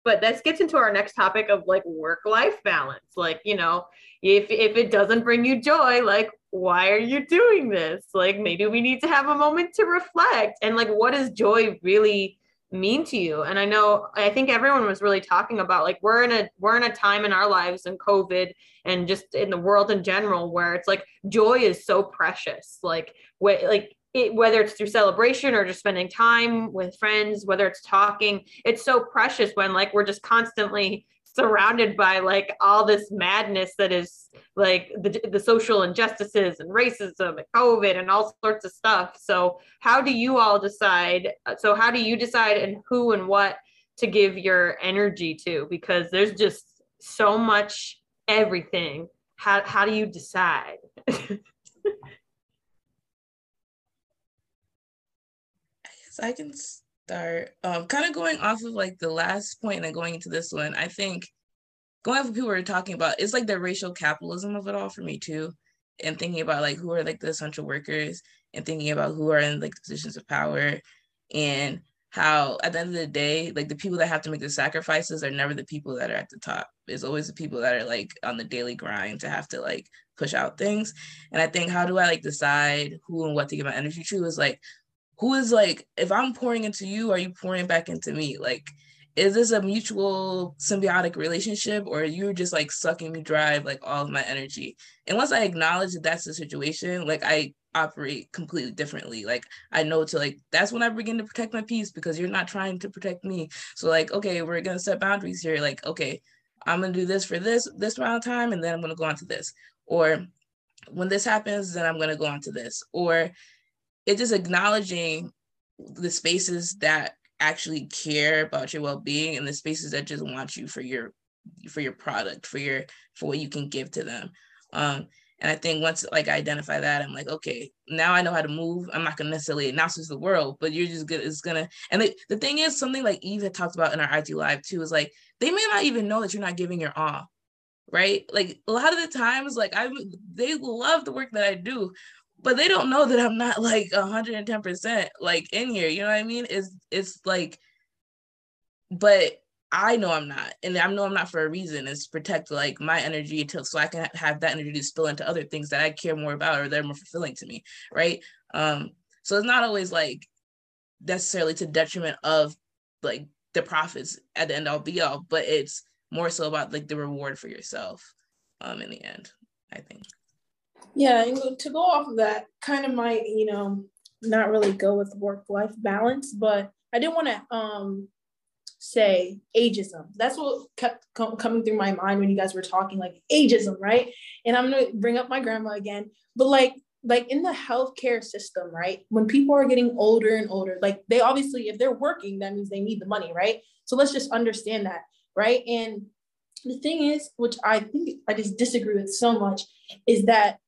But this gets into our next topic of like work life balance. Like you know if if it doesn't bring you joy like why are you doing this? Like maybe we need to have a moment to reflect. And like what does joy really mean to you? And i know i think everyone was really talking about like we're in a we're in a time in our lives in covid and just in the world in general where it's like joy is so precious. Like wh- like it, whether it's through celebration or just spending time with friends, whether it's talking, it's so precious when like we're just constantly surrounded by like all this madness that is like the, the social injustices and racism and covid and all sorts of stuff. So how do you all decide so how do you decide and who and what to give your energy to? Because there's just so much everything. How, how do you decide I can start. Um, kind of going off of like the last point and going into this one. I think going off of people were talking about, it's like the racial capitalism of it all for me too, and thinking about like who are like the essential workers and thinking about who are in like positions of power and how at the end of the day, like the people that have to make the sacrifices are never the people that are at the top. It's always the people that are like on the daily grind to have to like push out things. And I think how do I like decide who and what to give my energy to is like who is like if i'm pouring into you are you pouring back into me? Like is this a mutual symbiotic relationship or are you just like sucking me dry like all of my energy? And once i acknowledge that that's the situation like i operate completely differently. Like i know to like that's when i begin to protect my peace because you're not trying to protect me. So like okay we're gonna set boundaries here. Like okay i'm gonna do this for this this amount of time and then i'm gonna go on to this. Or when this happens then i'm gonna go on to this. Or it's just acknowledging the spaces that actually care about your well-being and the spaces that just want you for your for your product for your for what you can give to them. Um and i think once like I identify that i'm like okay now i know how to move. I'm not gonna necessarily announce this to the world but you're just gonna it's gonna and the, the thing is something like eve had talked about in our it live too is like they may not even know that you're not giving your all right? Like a lot of the times like i they love the work that i do but they don't know that I'm not like 110% like in here. You know what I mean? It's it's like, but I know I'm not, and I know I'm not for a reason. It's protect like my energy until so I can have that energy to spill into other things that I care more about or they're more fulfilling to me, right? Um, so it's not always like necessarily to detriment of like the profits at the end all be all, but it's more so about like the reward for yourself um in the end, I think. Yeah, and to go off of that, kind of might, you know, not really go with work life balance, but I didn't want to um say ageism. That's what kept com- coming through my mind when you guys were talking, like ageism, right? And I'm gonna bring up my grandma again, but like like in the healthcare system, right? When people are getting older and older, like they obviously, if they're working, that means they need the money, right? So let's just understand that, right? And the thing is, which I think I just disagree with so much, is that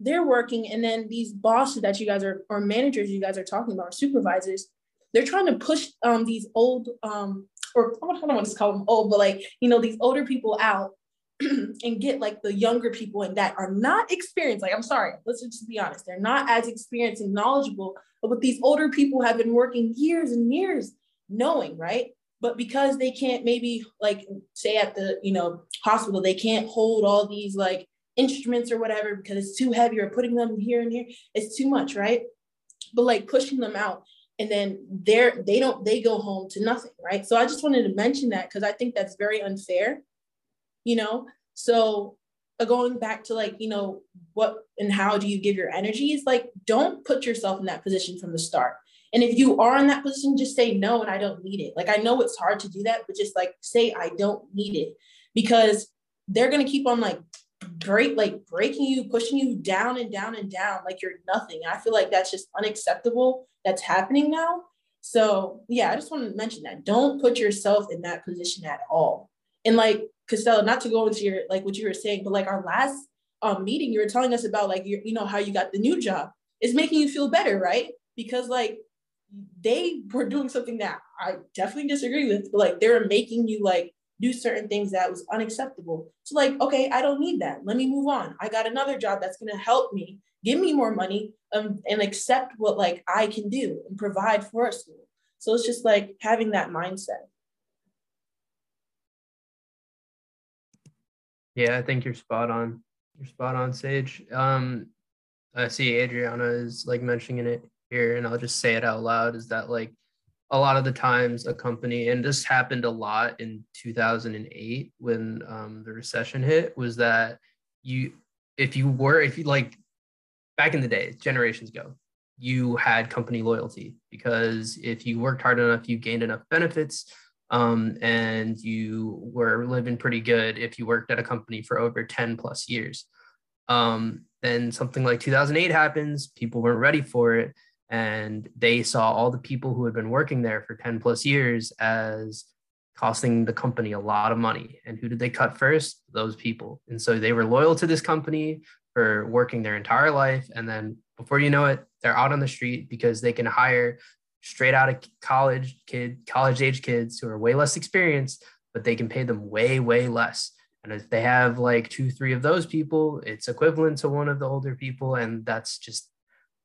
they're working and then these bosses that you guys are or managers you guys are talking about or supervisors they're trying to push um these old um or I don't want to call them old, but like, you know, these older people out and get like the younger people and that are not experienced. Like, I'm sorry, let's just be honest. They're not as experienced and knowledgeable, but what these older people have been working years and years knowing, right? But because they can't maybe like say at the, you know, hospital, they can't hold all these like instruments or whatever because it's too heavy or putting them here and here, it's too much, right? But like pushing them out and then they're they don't they go home to nothing right? So i just wanted to mention that because i think that's very unfair you know? So uh, going back to like you know what and how do you give your energy is like don't put yourself in that position from the start. And if you are in that position just say no and i don't need it. Like i know it's hard to do that but just like say i don't need it. Because they're going to keep on like break like breaking you pushing you down and down and down like you're nothing. I feel like that's just unacceptable that's happening now. So yeah i just wanted to mention that. Don't put yourself in that position at all. And like costello not to go into your like what you were saying but like our last um, meeting you were telling us about like you you know how you got the new job. Is making you feel better right? Because like they were doing something that i definitely disagree with but like they're making you like do certain things that was unacceptable. So like, okay, I don't need that. Let me move on. I got another job that's going to help me, give me more money, um, and accept what like I can do and provide for a school. So it's just like having that mindset. Yeah, I think you're spot on. You're spot on, Sage. Um, I see Adriana is like mentioning it here, and I'll just say it out loud. Is that like a lot of the times a company, and this happened a lot in 2008 when um, the recession hit, was that you, if you were, if you like back in the day, generations ago, you had company loyalty because if you worked hard enough, you gained enough benefits um, and you were living pretty good if you worked at a company for over 10 plus years. Um, then something like 2008 happens, people weren't ready for it and they saw all the people who had been working there for 10 plus years as costing the company a lot of money. And who did they cut first? Those people. And so they were loyal to this company for working their entire life. And then before you know it they're out on the street because they can hire straight out of college kid college age kids who are way less experienced but they can pay them way way less. And if they have like two three of those people it's equivalent to one of the older people. And that's just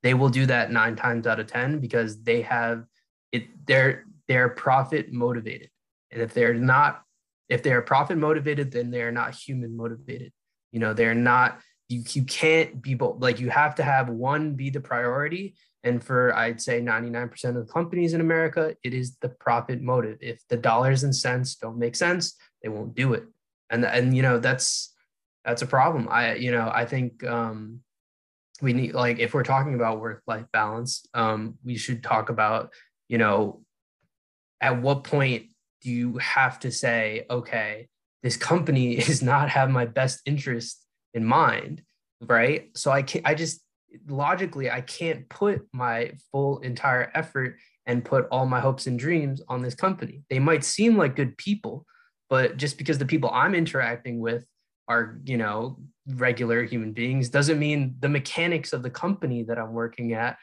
they will do that nine times out of 10 because they have it, they're, they're profit motivated. And if they're not, if they're profit motivated, then they're not human motivated. You know, they're not, you, you can't be both, like you have to have one be the priority. And for I'd say 99% of the companies in America, it is the profit motive. If the dollars and cents don't make sense, they won't do it. And, and, you know, that's, that's a problem. I, you know, I think, um, we need like if we're talking about work life balance um we should talk about you know at what point do you have to say okay this company is not have my best interest in mind right? So i can't i just logically i can't put my full entire effort and put all my hopes and dreams on this company. They might seem like good people but just because the people i'm interacting with are you know regular human beings doesn't mean the mechanics of the company that i'm working at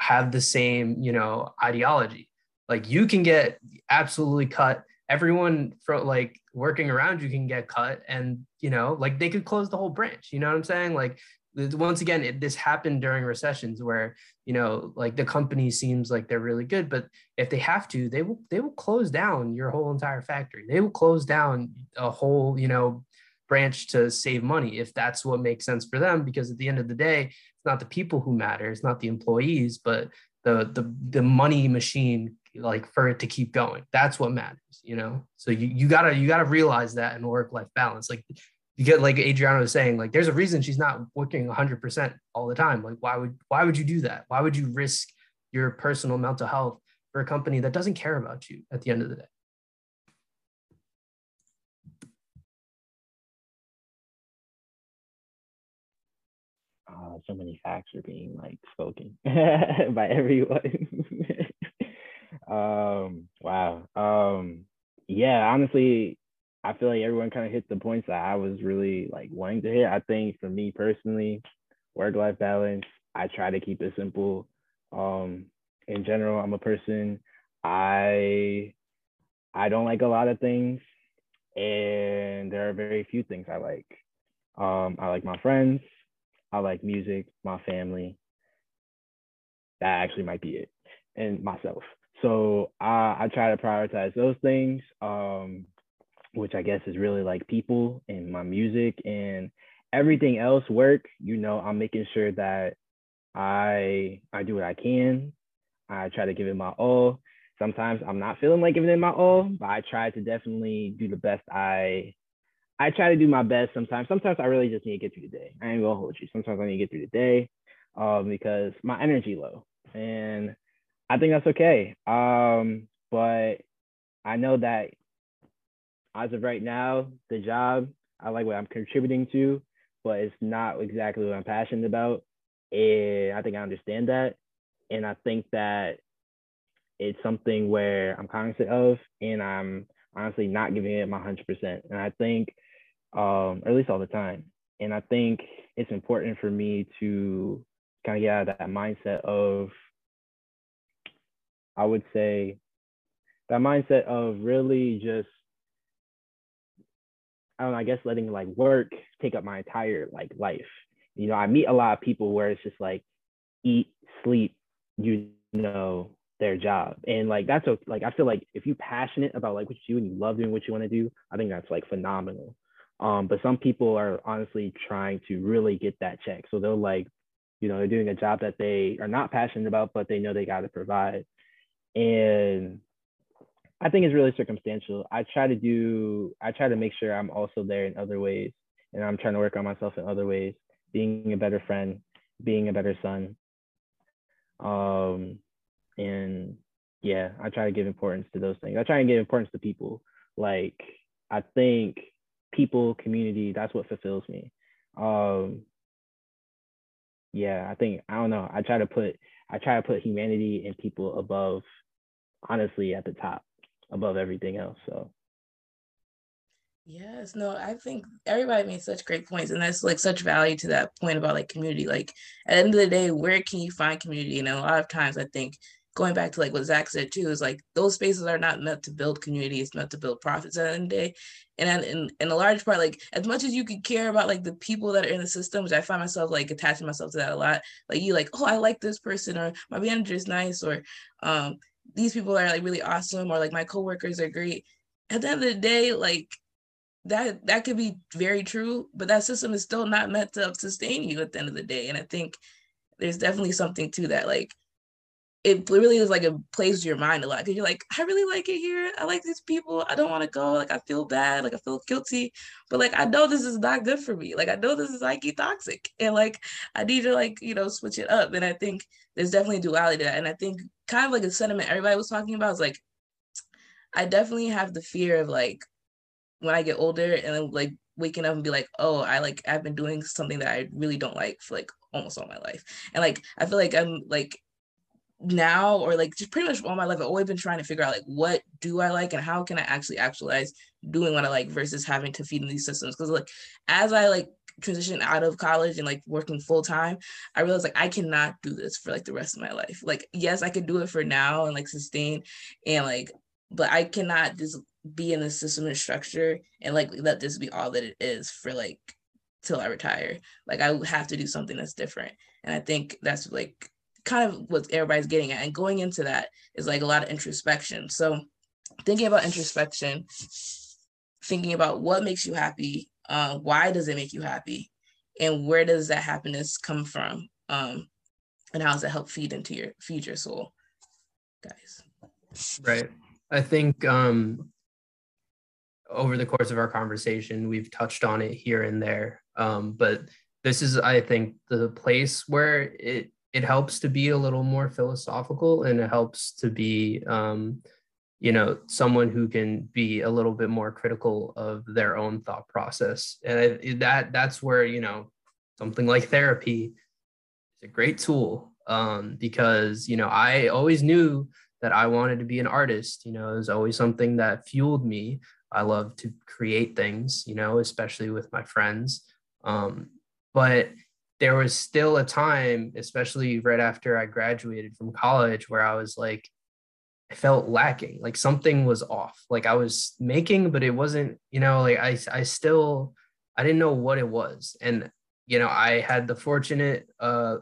have the same you know ideology. Like you can get absolutely cut. Everyone from like working around you can get cut and you know like they could close the whole branch. You know what i'm saying? Like once again it, this happened during recessions where you know like the company seems like they're really good but if they have to they will they will close down your whole entire factory. They will close down a whole you know branch to save money if that's what makes sense for them because at the end of the day it's not the people who matter it's not the employees but the the the money machine like for it to keep going. That's what matters you know? So you, you gotta you gotta realize that in work life balance. Like you get like adriana was saying like there's a reason she's not working 100% all the time. Like why would why would you do that? Why would you risk your personal mental health for a company that doesn't care about you at the end of the day uh, so many facts are being like spoken by everyone. um, wow. Um, yeah, honestly, I feel like everyone kind of hit the points that I was really like wanting to hit. I think for me personally, work life balance, I try to keep it simple. Um, in general, I'm a person I I don't like a lot of things, and there are very few things I like. Um, I like my friends, I like music, my family. That actually might be it, and myself. So I, I try to prioritize those things, um, which I guess is really like people and my music and everything else work. You know, I'm making sure that I I do what I can. I try to give it my all. Sometimes I'm not feeling like giving it my all, but I try to definitely do the best I I try to do my best sometimes. Sometimes I really just need to get through the day. I ain't gonna hold you. Sometimes I need to get through the day um, because my energy low, and I think that's okay. Um, but I know that as of right now, the job I like what I'm contributing to, but it's not exactly what I'm passionate about, and I think I understand that, and I think that it's something where I'm cognizant of, and I'm honestly not giving it my 100%. And I think um, or at least all the time. And I think it's important for me to kind of get out of that mindset of, I would say, that mindset of really just, I don't know, I guess letting like work take up my entire like life. You know, I meet a lot of people where it's just like eat, sleep, you know, their job. And like that's okay. Like I feel like if you're passionate about like what you do and you love doing what you want to do, I think that's like phenomenal. Um, but some people are honestly trying to really get that check. So they'll like, you know, they're doing a job that they are not passionate about, but they know they got to provide. And I think it's really circumstantial. I try to do, I try to make sure I'm also there in other ways. And I'm trying to work on myself in other ways, being a better friend, being a better son. Um, and yeah, I try to give importance to those things. I try and give importance to people. Like, I think people, community, that's what fulfills me. Um, yeah, I think I don't know. I try to put I try to put humanity and people above, honestly, at the top, above everything else. So. Yes, no, I think everybody made such great points, and that's like such value to that point about like community. Like at the end of the day, where can you find community? And a lot of times, I think going back to like what Zach said too, is like those spaces are not meant to build community, it's meant to build profits at the end of the day. And in, in a large part, like as much as you could care about like the people that are in the system, which I find myself like attaching myself to that a lot. Like you like, oh, I like this person, or my manager is nice, or um, these people are like really awesome, or like my coworkers are great. At the end of the day, like that that could be very true, but that system is still not meant to sustain you at the end of the day. And I think there's definitely something to that. Like it really is like it plays your mind a lot because you're like, I really like it here. I like these people. I don't want to go. Like I feel bad. Like I feel guilty. But like I know this is not good for me. Like I know this is like toxic. And like I need to like, you know, switch it up. And I think there's definitely duality to that. And I think kind of like a sentiment everybody was talking about is like, I definitely have the fear of like when I get older and then like waking up and be like, oh, I like I've been doing something that I really don't like for like almost all my life. And like I feel like I'm like now or like just pretty much all my life I've always been trying to figure out like what do I like and how can I actually actualize doing what I like versus having to feed in these systems? Because like as I like transition out of college and like working full time I realized like I cannot do this for like the rest of my life. Like yes I could do it for now and like sustain and like but I cannot just be in the system and structure and like let this be all that it is for like till I retire. Like I have to do something that's different. And I think that's like kind of what everybody's getting at. And going into that is like a lot of introspection. So thinking about introspection, thinking about what makes you happy, uh, why does it make you happy, and where does that happiness come from, um, and how does it help feed into your feed your soul, guys? Right. I think um, over the course of our conversation, we've touched on it here and there, um, but this is, I think, the place where it it helps to be a little more philosophical and it helps to be um, you know someone who can be a little bit more critical of their own thought process and that that's where you know something like therapy is a great tool um, because you know I always knew that I wanted to be an artist. You know, it was always something that fueled me. I love to create things, you know, especially with my friends. Um, but there was still a time, especially right after I graduated from college, where I was like, I felt lacking, like something was off. Like I was making, but it wasn't, you know, like I, I still, I didn't know what it was. And, you know, I had the fortunate uh,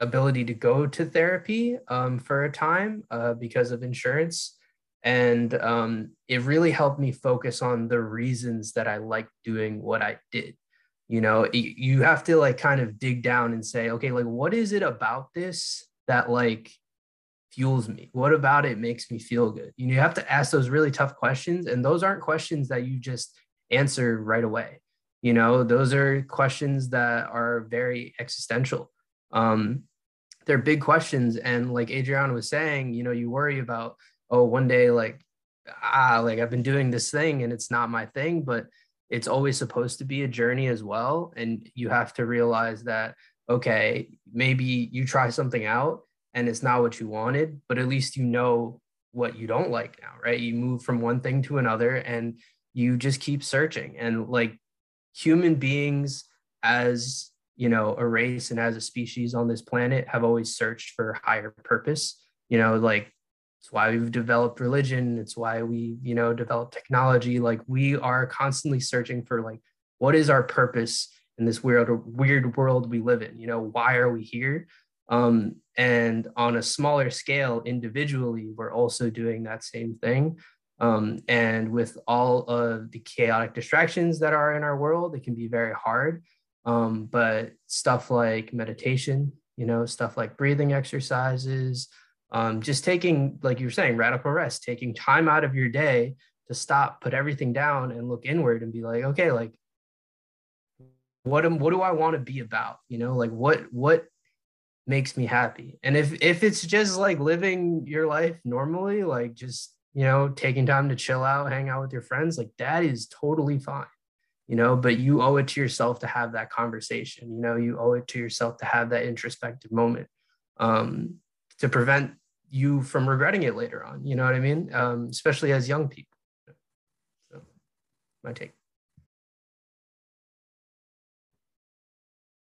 ability to go to therapy um, for a time uh, because of insurance. And um, it really helped me focus on the reasons that I liked doing what I did. You know, you have to like kind of dig down and say, okay, like, what is it about this that like fuels me? What about it makes me feel good? You know, you have to ask those really tough questions. And those aren't questions that you just answer right away. You know, those are questions that are very existential um, they're big questions. And like Adriana was saying, you know, you worry about, oh, one day, like, ah, like I've been doing this thing and it's not my thing, but it's always supposed to be a journey as well. And you have to realize that, okay, maybe you try something out and it's not what you wanted, but at least you know what you don't like now, right? You move from one thing to another and you just keep searching. And like human beings as you know a race and as a species on this planet have always searched for higher purpose you know like it's why we've developed religion. It's why we you know develop technology. Like we are constantly searching for like what is our purpose in this weird weird world we live in? You know why are we here? Um, and on a smaller scale individually we're also doing that same thing. Um, and with all of the chaotic distractions that are in our world it can be very hard. Um, but stuff like meditation, you know, stuff like breathing exercises, um, just taking, like you were saying, radical rest, taking time out of your day to stop, put everything down and look inward and be like, okay, like what am what do I want to be about? You know, like what what makes me happy? And if if it's just like living your life normally, like just you know, taking time to chill out, hang out with your friends, like that is totally fine you know but you owe it to yourself to have that conversation you know you owe it to yourself to have that introspective moment um, to prevent you from regretting it later on you know what i mean? Um, especially as young people. So my take.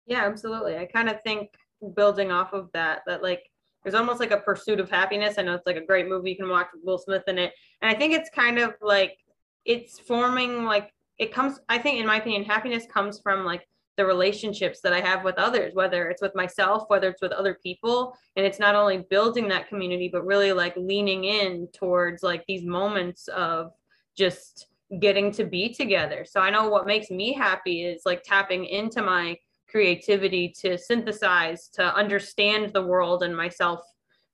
Yeah absolutely. I kind of think building off of that that like there's almost like a pursuit of happiness. I know it's like a great movie. You can watch with will smith in it. And i think it's kind of like it's forming like it comes i think in my opinion happiness comes from like the relationships that i have with others whether it's with myself whether it's with other people. And it's not only building that community but really like leaning in towards like these moments of just getting to be together. So i know what makes me happy is like tapping into my creativity to synthesize to understand the world and myself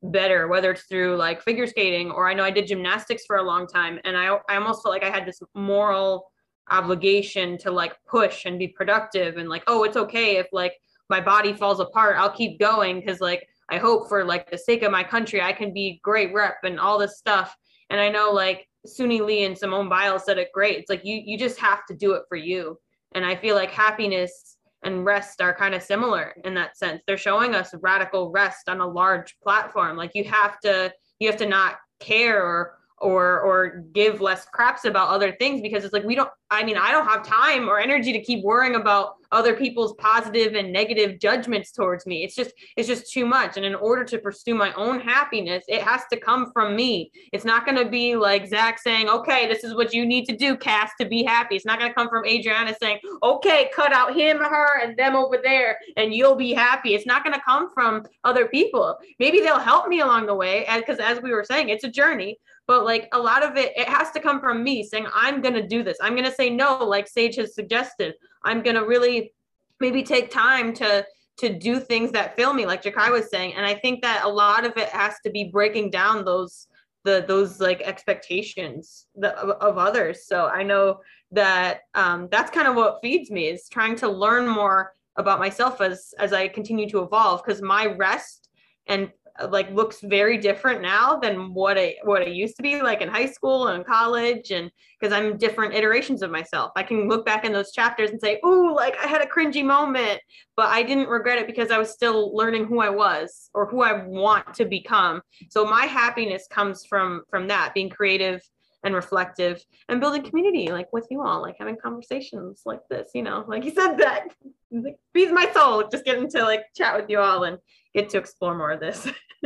better whether it's through like figure skating or i know i did gymnastics for a long time and i i almost felt like i had this moral obligation to like push and be productive and like oh it's okay if like my body falls apart i'll keep going because like i hope for like the sake of my country i can be great rep and all this stuff. And i know like suni lee and simone biles said it great. It's like you you just have to do it for you. And i feel like happiness and rest are kind of similar in that sense. They're showing us radical rest on a large platform. Like you have to you have to not care or or or give less craps about other things because it's like we don't i mean i don't have time or energy to keep worrying about other people's positive and negative judgments towards me. It's just it's just too much. And in order to pursue my own happiness it has to come from me. It's not going to be like zach saying okay this is what you need to do Cass to be happy. It's not going to come from adriana saying okay cut out him her and them over there and you'll be happy. It's not going to come from other people. Maybe they'll help me along the way because as we were saying it's a journey. But like a lot of it it has to come from me saying i'm going to do this. I'm going to say no like sage has suggested i'm going to really maybe take time to to do things that fill me like jakai was saying. And i think that a lot of it has to be breaking down those the those like expectations of, of others. So i know that um, that's kind of what feeds me is trying to learn more about myself as as i continue to evolve because my rest and like looks very different now than what it what it used to be like in high school and college and because I'm different iterations of myself. I can look back in those chapters and say, "Ooh, like I had a cringy moment, but I didn't regret it because I was still learning who I was or who I want to become." So my happiness comes from from that, being creative and reflective and building community like with you all, like having conversations like this, you know, like you said that like, feeds my soul, just getting to like chat with you all and get to explore more of this.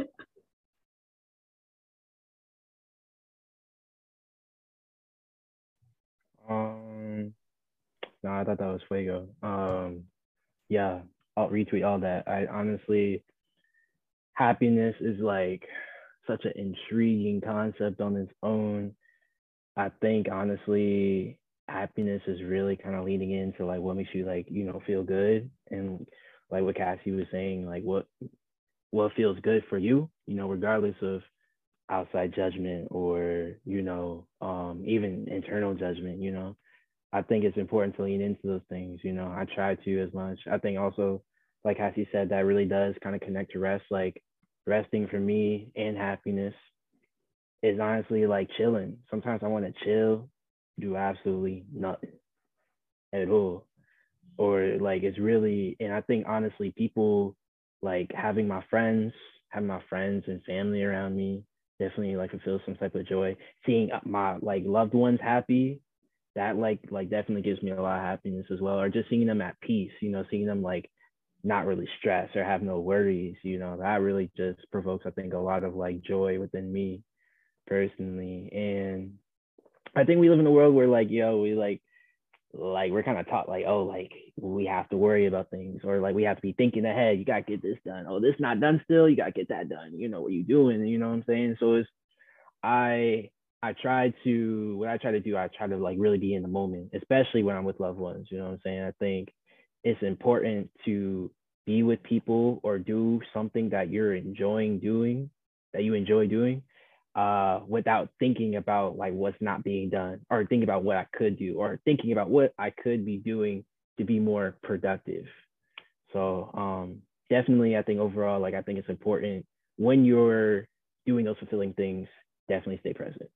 um, no, I thought that was Fuego. Um, yeah, I'll retweet all that. I honestly, happiness is like such an intriguing concept on its own. I think honestly, happiness is really kind of leading into like what makes you like, you know, feel good and like what Cassie was saying, like what what feels good for you, you know, regardless of outside judgment or, you know, um, even internal judgment, you know. I think it's important to lean into those things, you know. I try to as much. I think also, like Cassie said, that really does kind of connect to rest. Like resting for me and happiness is honestly like chilling. Sometimes I want to chill, do absolutely nothing at all. Or like it's really, and I think honestly, people like having my friends, having my friends and family around me definitely like fulfills some type of joy. Seeing uh, my like loved ones happy, that like like definitely gives me a lot of happiness as well. Or just seeing them at peace, you know, seeing them like not really stressed or have no worries, you know, that really just provokes, I think, a lot of like joy within me personally. And I think we live in a world where like, yo, we like like we're kind of taught like oh like we have to worry about things or like we have to be thinking ahead you gotta get this done. Oh this not done still you gotta get that done. You know what you doing you know what i'm saying? So it's i i try to what i try to do i try to like really be in the moment especially when i'm with loved ones you know what i'm saying? I think it's important to be with people or do something that you're enjoying doing that you enjoy doing uh, without thinking about like what's not being done or thinking about what I could do or thinking about what I could be doing to be more productive. So um, definitely, I think overall, like I think it's important when you're doing those fulfilling things, definitely stay present.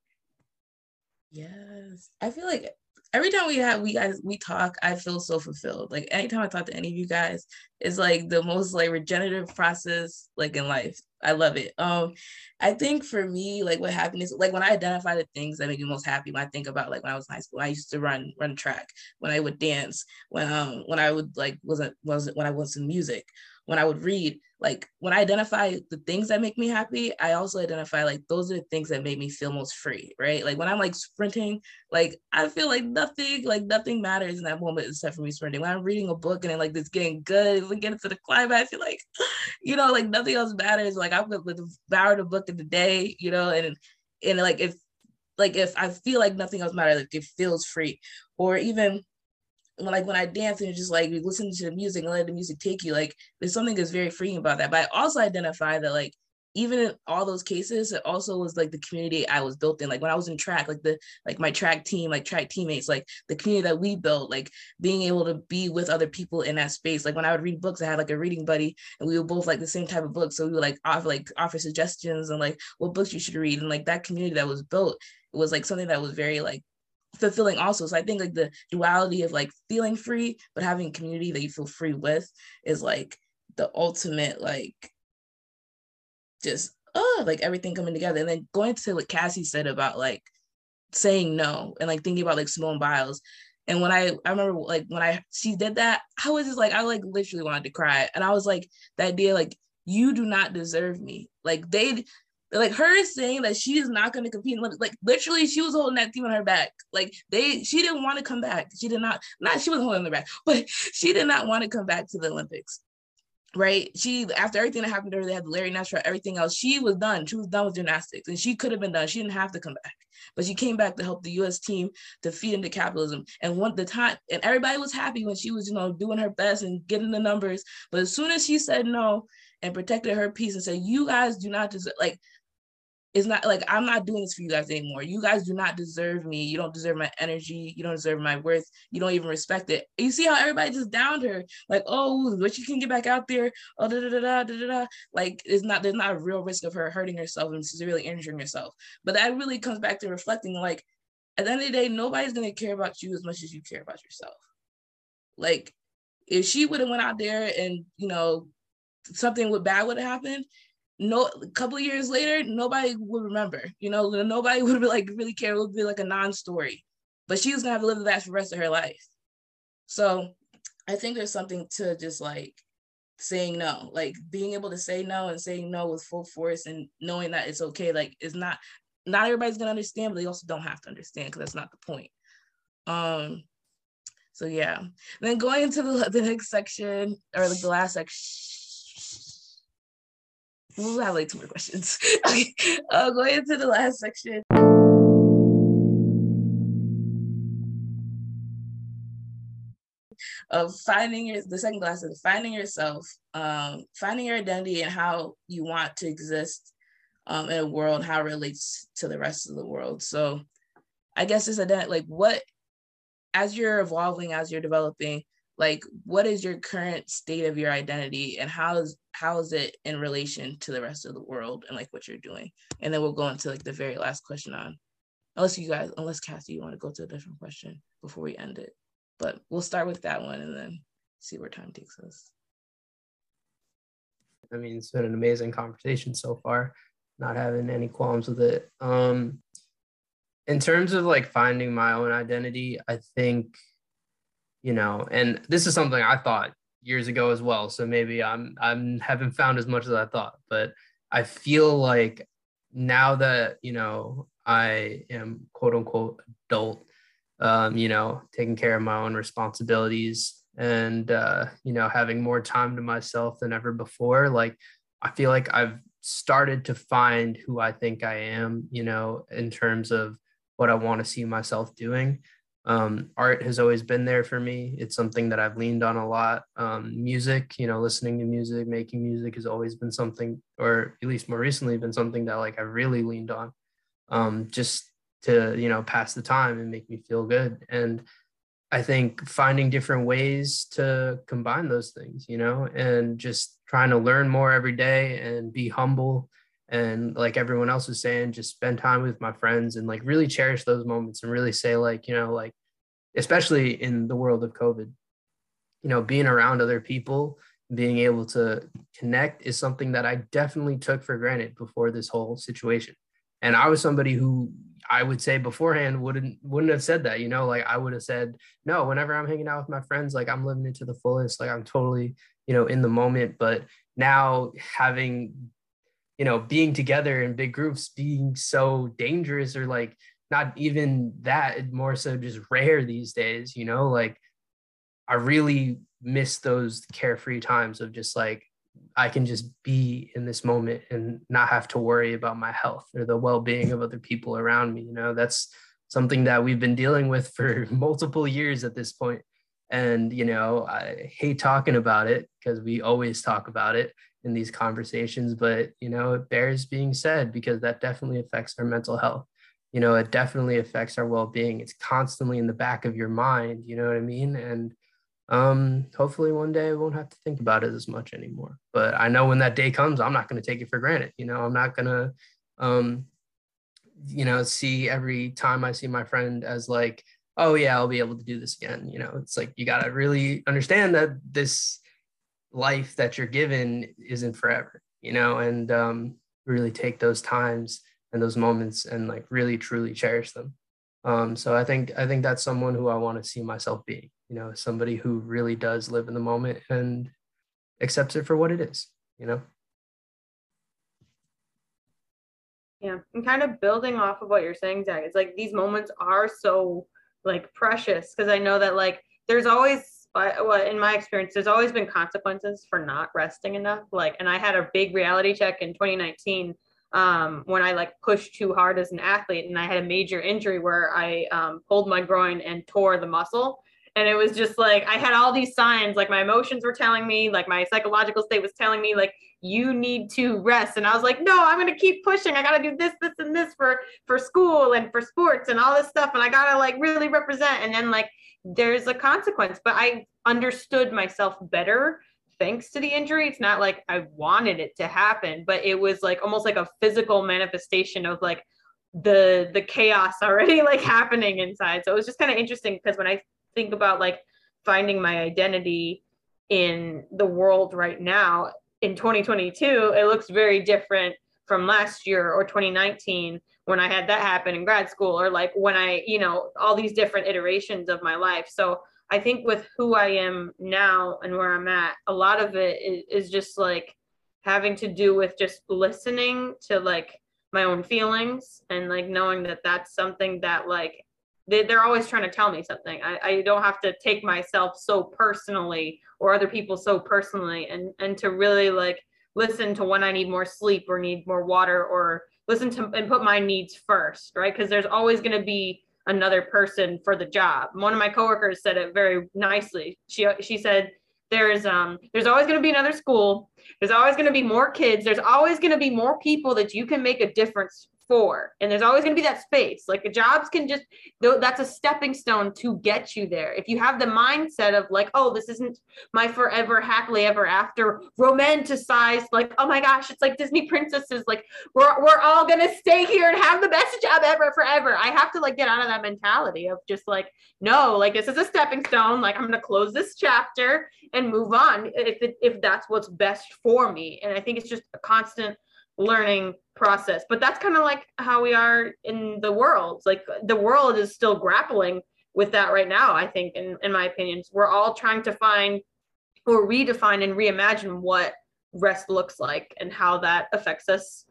Yes, I feel like every time we have we guys we talk, I feel so fulfilled. Like anytime I talk to any of you guys, it's like the most like regenerative process like in life. I love it. Um, I think for me, like what happiness, like when I identify the things that make me most happy, when I think about like when I was in high school, I used to run run track, when I would dance, when um when I would like wasn't wasn't when I was in music, when I would read, like when I identify the things that make me happy, I also identify like those are the things that make me feel most free, right? Like when I'm like sprinting, like I feel like nothing, like nothing matters in that moment except for me sprinting. When I'm reading a book and then like it's getting good, we get into the climax, you're like, you know, like nothing else matters. Like I'm gonna devour the book of the day, you know, and and like if like if I feel like nothing else matters, like it feels free. Or even when like when I dance and just like we listen to the music and let the music take you, like there's something that's very freeing about that. But I also identify that like even in all those cases, it also was like the community I was built in. Like when I was in track, like the like my track team, like track teammates, like the community that we built, like being able to be with other people in that space. Like when I would read books, I had like a reading buddy, and we were both like the same type of book. So we would like offer like offer suggestions and like what books you should read. And like that community that was built, was like something that was very like fulfilling also. So I think like the duality of like feeling free, but having a community that you feel free with is like the ultimate like just oh like everything coming together. And then going to what Cassie said about like saying no and like thinking about like Simone Biles. And when I I remember like when I she did that, I was just like I like literally wanted to cry. And I was like the idea like you do not deserve me. Like they like her saying that she is not going to compete in like literally she was holding that team on her back. Like they she didn't want to come back. She did not not she wasn't holding her back but she did not want to come back to the olympics right? She after everything that happened to her they had larry nassar everything else. She was done. She was done with gymnastics and she could have been done. She didn't have to come back but she came back to help the us team defeat into capitalism. And one the time and everybody was happy when she was you know doing her best and getting the numbers but as soon as she said no and protected her peace and said you guys do not deserve like it's not like I'm not doing this for you guys anymore. You guys do not deserve me. You don't deserve my energy. You don't deserve my worth. You don't even respect it. You see how everybody just downed her, like, oh, but you can get back out there. Oh, da da da da da da. Like, it's not there's not a real risk of her hurting herself and severely injuring herself. But that really comes back to reflecting, like, at the end of the day, nobody's gonna care about you as much as you care about yourself. Like, if she would have went out there and you know something would bad would have happened, no a couple years later nobody would remember you know nobody would be like really care it would be like a non-story. But she was gonna have to live with that for the rest of her life. So i think there's something to just like saying no like being able to say no and saying no with full force and knowing that it's okay like it's not not everybody's gonna understand but they also don't have to understand because that's not the point. Um so yeah. And then going into the, the next section or like the last section we'll have like two more questions. okay, uh, going into the last section. Of finding your the second class is finding yourself, um, finding your identity and how you want to exist um, in a world, how it relates to the rest of the world. So I guess it's identity like what as you're evolving, as you're developing, like what is your current state of your identity and how is how is it in relation to the rest of the world and like what you're doing? And then we'll go into like the very last question on unless you guys unless cassie you want to go to a different question before we end it. But we'll start with that one and then see where time takes us. I mean it's been an amazing conversation so far not having any qualms with it. Um in terms of like finding my own identity i think you know and this is something i thought years ago as well so maybe i'm i'm haven't found as much as i thought but i feel like now that you know i am quote unquote adult um, you know taking care of my own responsibilities and uh, you know having more time to myself than ever before like i feel like i've started to find who i think i am you know in terms of what i want to see myself doing um, art has always been there for me. It's something that I've leaned on a lot. Um, music, you know, listening to music, making music has always been something, or at least more recently, been something that like I really leaned on, um, just to you know pass the time and make me feel good. And I think finding different ways to combine those things, you know, and just trying to learn more every day and be humble and like everyone else was saying just spend time with my friends and like really cherish those moments and really say like you know like especially in the world of covid you know being around other people being able to connect is something that i definitely took for granted before this whole situation. And i was somebody who i would say beforehand wouldn't wouldn't have said that you know like i would have said no whenever i'm hanging out with my friends like i'm living it to the fullest like i'm totally you know in the moment. But now having you know being together in big groups being so dangerous or like not even that more so just rare these days you know? Like i really miss those carefree times of just like i can just be in this moment and not have to worry about my health or the well-being of other people around me you know? That's something that we've been dealing with for multiple years at this point. And you know i hate talking about it because we always talk about it in these conversations but you know it bears being said because that definitely affects our mental health. You know it definitely affects our well-being. It's constantly in the back of your mind you know what i mean? And um hopefully one day i won't have to think about it as much anymore. But i know when that day comes i'm not going to take it for granted you know? I'm not going to um you know see every time i see my friend as like oh yeah i'll be able to do this again you know? It's like you got to really understand that this life that you're given isn't forever, you know, and um, really take those times and those moments and like really truly cherish them. Um, so I think I think that's someone who I want to see myself being, you know, somebody who really does live in the moment and accepts it for what it is, you know. Yeah, and kind of building off of what you're saying, Zach, it's like these moments are so like precious because I know that like there's always well, in my experience, there's always been consequences for not resting enough. Like, and I had a big reality check in 2019 um, when I like pushed too hard as an athlete, and I had a major injury where I um, pulled my groin and tore the muscle. and it was just like I had all these signs, like my emotions were telling me, like my psychological state was telling me, like you need to rest. And I was like, no, I'm gonna keep pushing. I gotta do this, this, and this for for school and for sports and all this stuff, and I gotta like really represent. And then like there's a consequence, but I understood myself better thanks to the injury. It's not like I wanted it to happen, but it was like almost like a physical manifestation of like the the chaos already like happening inside. So it was just kind of interesting because when I think about like finding my identity in the world right now in 2022, it looks very different from last year or 2019 when I had that happen in grad school or like when I, you know, all these different iterations of my life. So I think with who I am now and where I'm at, a lot of it is, is just like having to do with just listening to like my own feelings and like knowing that that's something that like they, they're always trying to tell me something I, I don't have to take myself so personally or other people so personally and and to really like listen to when i need more sleep or need more water or listen to and put my needs first right? Because there's always going to be another person for the job. One of my coworkers said it very nicely. She she said there's um there's always going to be another school. There's always going to be more kids. There's always going to be more people that you can make a difference for and there's always going to be that space. Like jobs can just that's a stepping stone to get you there. If you have the mindset of like oh this isn't my forever happily ever after romanticized like oh my gosh it's like disney princesses like we're, we're all going to stay here and have the best job ever forever. I have to like get out of that mentality of just like no like this is a stepping stone. Like i'm going to close this chapter and move on if if that's what's best for me. And i think it's just a constant learning process but that's kind of like how we are in the world. Like the world is still grappling with that right now i think in, in my opinions we're all trying to find or redefine and reimagine what rest looks like and how that affects us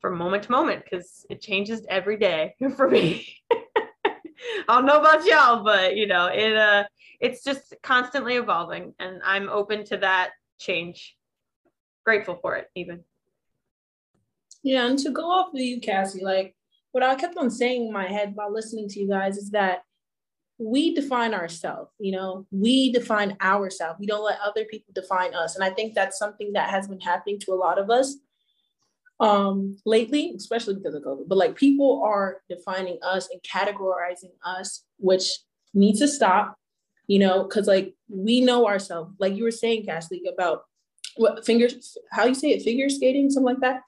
from moment to moment because it changes every day for me. I don't know about y'all but you know it uh it's just constantly evolving and i'm open to that change. Grateful for it even yeah, and to go off of you, Cassie, like what I kept on saying in my head while listening to you guys is that we define ourselves, you know, we define ourselves. We don't let other people define us. And I think that's something that has been happening to a lot of us um lately, especially because of COVID. But like people are defining us and categorizing us, which needs to stop, you know, because like we know ourselves, like you were saying, Cassie, about what fingers, how you say it, figure skating, something like that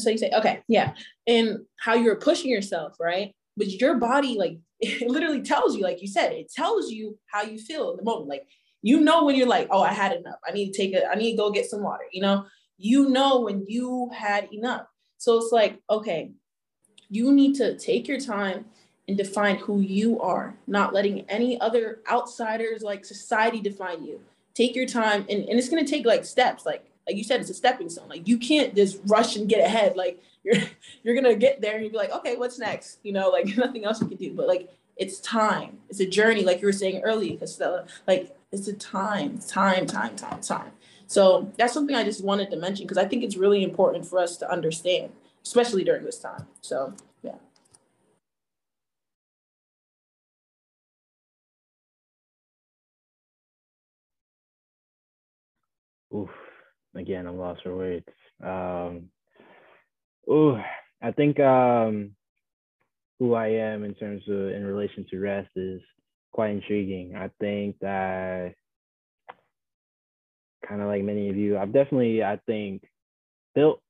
so you say, okay, yeah. And how you're pushing yourself, right? But your body, like, it literally tells you, like you said, it tells you how you feel in the moment. Like, you know, when you're like, oh, I had enough. I need to take it, I need to go get some water, you know? You know when you had enough. So it's like, okay, you need to take your time and define who you are, not letting any other outsiders like society define you. Take your time and, and it's gonna take like steps. Like like you said, it's a stepping stone. Like you can't just rush and get ahead. Like you're you're gonna get there and you'll be like, okay, what's next? You know, like nothing else you can do. But like it's time. It's a journey, like you were saying earlier, Costello. Like it's a time, time, time, time, time. So that's something I just wanted to mention because I think it's really important for us to understand, especially during this time. So yeah. Oof again, I'm lost for words. Um, oh, I think um, who I am in terms of in relation to rest is quite intriguing. I think that kind of like many of you, I've definitely, I think, built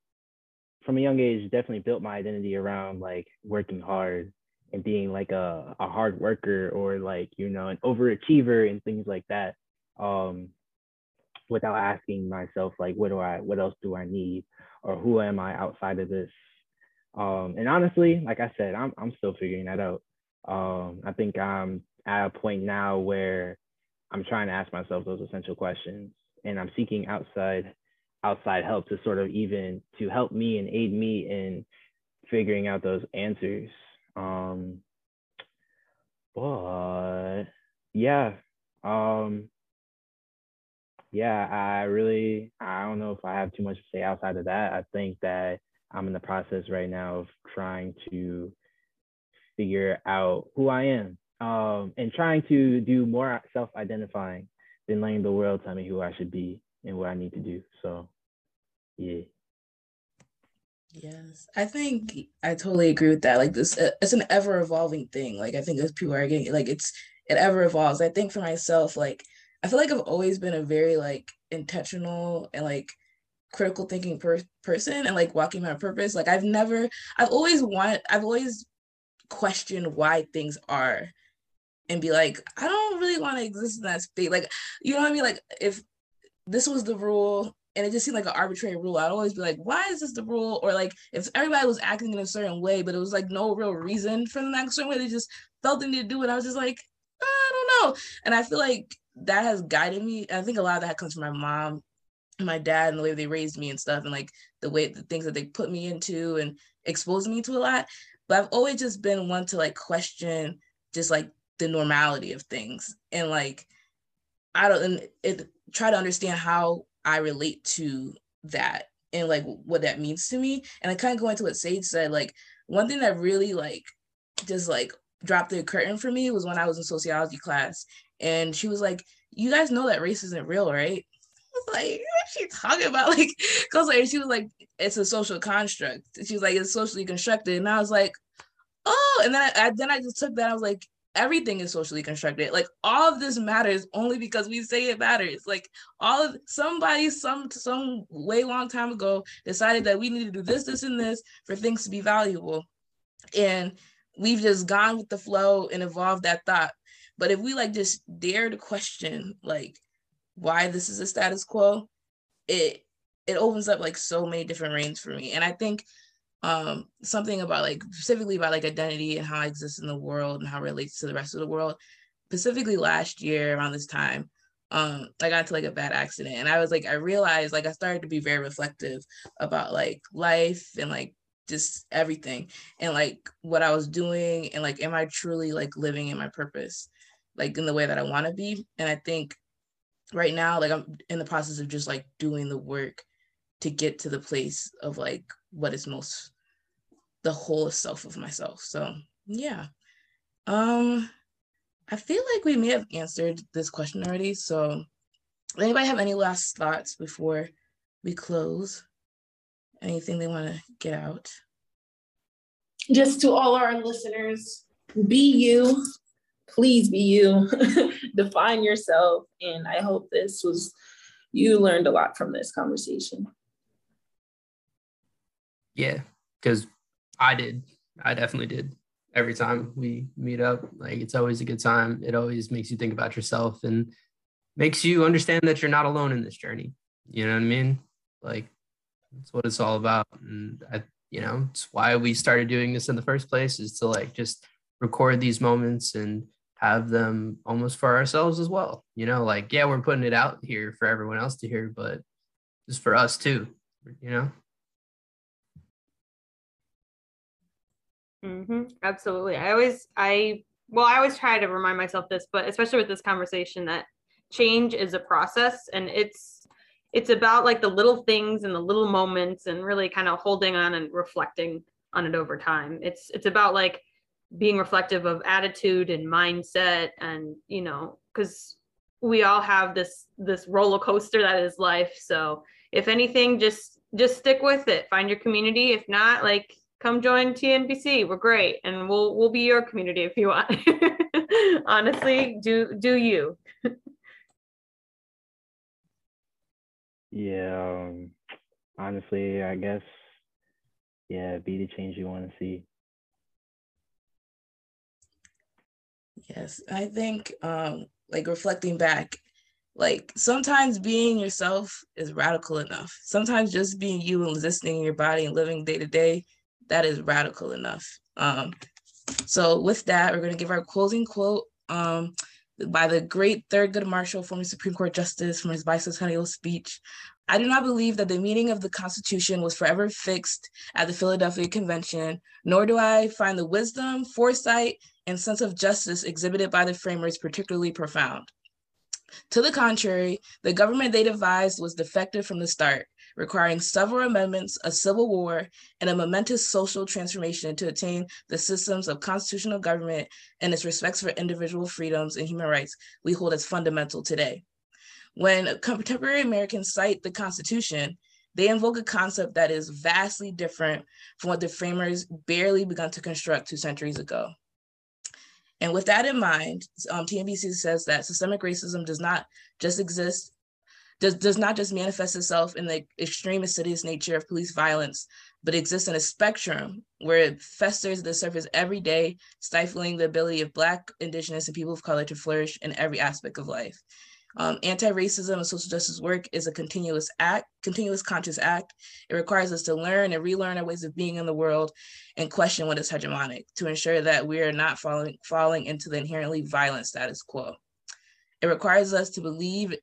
from a young age, definitely built my identity around like working hard and being like a, a hard worker or like, you know, an overachiever and things like that. Um, without asking myself like what do i what else do i need? Or who am i outside of this? Um and honestly like i said i'm, I'm still figuring that out. Um i think i'm at a point now where i'm trying to ask myself those essential questions. And i'm seeking outside outside help to sort of even to help me and aid me in figuring out those answers. Um but yeah um yeah, I really, I don't know if I have too much to say outside of that. I think that I'm in the process right now of trying to figure out who I am um, and trying to do more self-identifying than letting the world tell me who I should be and what I need to do. So, yeah. Yes, I think I totally agree with that. Like this, uh, it's an ever evolving thing. Like I think as people are getting, like it's it ever evolves. I think for myself, like I feel like I've always been a very like intentional and like critical thinking per- person and like walking my purpose. Like I've never, I've always wanted, I've always questioned why things are and be like, I don't really want to exist in that space. Like, you know what I mean? Like if this was the rule and it just seemed like an arbitrary rule. I'd always be like, why is this the rule? Or like if everybody was acting in a certain way, but it was like no real reason for act a certain way, they just felt the need to do it. I was just like, I don't know. And I feel like that has guided me. I think a lot of that comes from my mom my dad and the way they raised me and stuff, and like the way the things that they put me into and exposed me to a lot. But I've always just been one to like question just like the normality of things and like I don't and it try to understand how I relate to that and like what that means to me. And I kind of go into what Sage said, like one thing that really like just like dropped the curtain for me was when I was in sociology class. And she was like, You guys know that race isn't real, right? I was like, what's she talking about? Like, cause like she was like, it's a social construct. She was like, it's socially constructed. And I was like, oh, and then I, I then I just took that. I was like, everything is socially constructed. Like all of this matters only because we say it matters. Like all of somebody some some way long time ago decided that we need to do this, this, and this for things to be valuable. And we've just gone with the flow and evolved that thought. But if we like just dare to question like why this is a status quo, it it opens up like so many different ranges for me. And I think um something about like specifically about like identity and how I exist in the world and how it relates to the rest of the world. Specifically last year around this time, um, I got into like a bad accident and I was like, I realized like I started to be very reflective about like life and like just everything and like what I was doing and like am I truly like living in my purpose like in the way that I want to be and I think right now like I'm in the process of just like doing the work to get to the place of like what is most the whole self of myself. So yeah. Um I feel like we may have answered this question already. So anybody have any last thoughts before we close? Anything they want to get out? Just to all our listeners, be you. Please be you. Define yourself. And I hope this was you learned a lot from this conversation. Yeah, because I did. I definitely did. Every time we meet up, like it's always a good time. It always makes you think about yourself and makes you understand that you're not alone in this journey. You know what I mean? Like that's what it's all about. And I, you know, it's why we started doing this in the first place is to like just record these moments and have them almost for ourselves as well. You know, like, yeah, we're putting it out here for everyone else to hear, but just for us too, you know? Mm-hmm. Absolutely. I always, I, well, I always try to remind myself this, but especially with this conversation, that change is a process and it's, it's about like the little things and the little moments and really kind of holding on and reflecting on it over time. It's, it's about like being reflective of attitude and mindset and, you know, because we all have this, this roller coaster that is life. So if anything, just, just stick with it. Find your community. If not, like, come join TNBC. We're great, and we'll we'll be your community if you want. Honestly, do do you? yeah. Um, honestly, I guess. Yeah, be the change you want to see. Yes, I think um like reflecting back, like sometimes being yourself is radical enough. Sometimes just being you and existing in your body and living day to day that is radical enough. Um, so with that, we're going to give our closing quote um, by the great Thurgood Marshall, former Supreme Court Justice, from his bicentennial speech. I do not believe that the meaning of the Constitution was forever fixed at the Philadelphia Convention, nor do I find the wisdom, foresight, and sense of justice exhibited by the framers particularly profound. To the contrary, the government they devised was defective from the start, requiring several amendments, a civil war, and a momentous social transformation to attain the systems of constitutional government and its respects for individual freedoms and human rights we hold as fundamental today. When contemporary Americans cite the Constitution, they invoke a concept that is vastly different from what the framers barely begun to construct two centuries ago. And with that in mind, um, TNBC says that systemic racism does not just exist, does, does not just manifest itself in the extreme insidious nature of police violence, but exists in a spectrum where it festers the surface every day, stifling the ability of Black, Indigenous, and people of color to flourish in every aspect of life. Um, anti-racism and social justice work is a continuous act, continuous conscious act. It requires us to learn and relearn our ways of being in the world and question what is hegemonic to ensure that we are not falling, falling into the inherently violent status quo. It requires us to believe,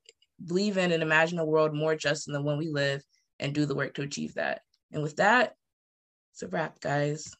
believe in and imagine a world more just than the one we live and do the work to achieve that. And with that, it's a wrap, guys.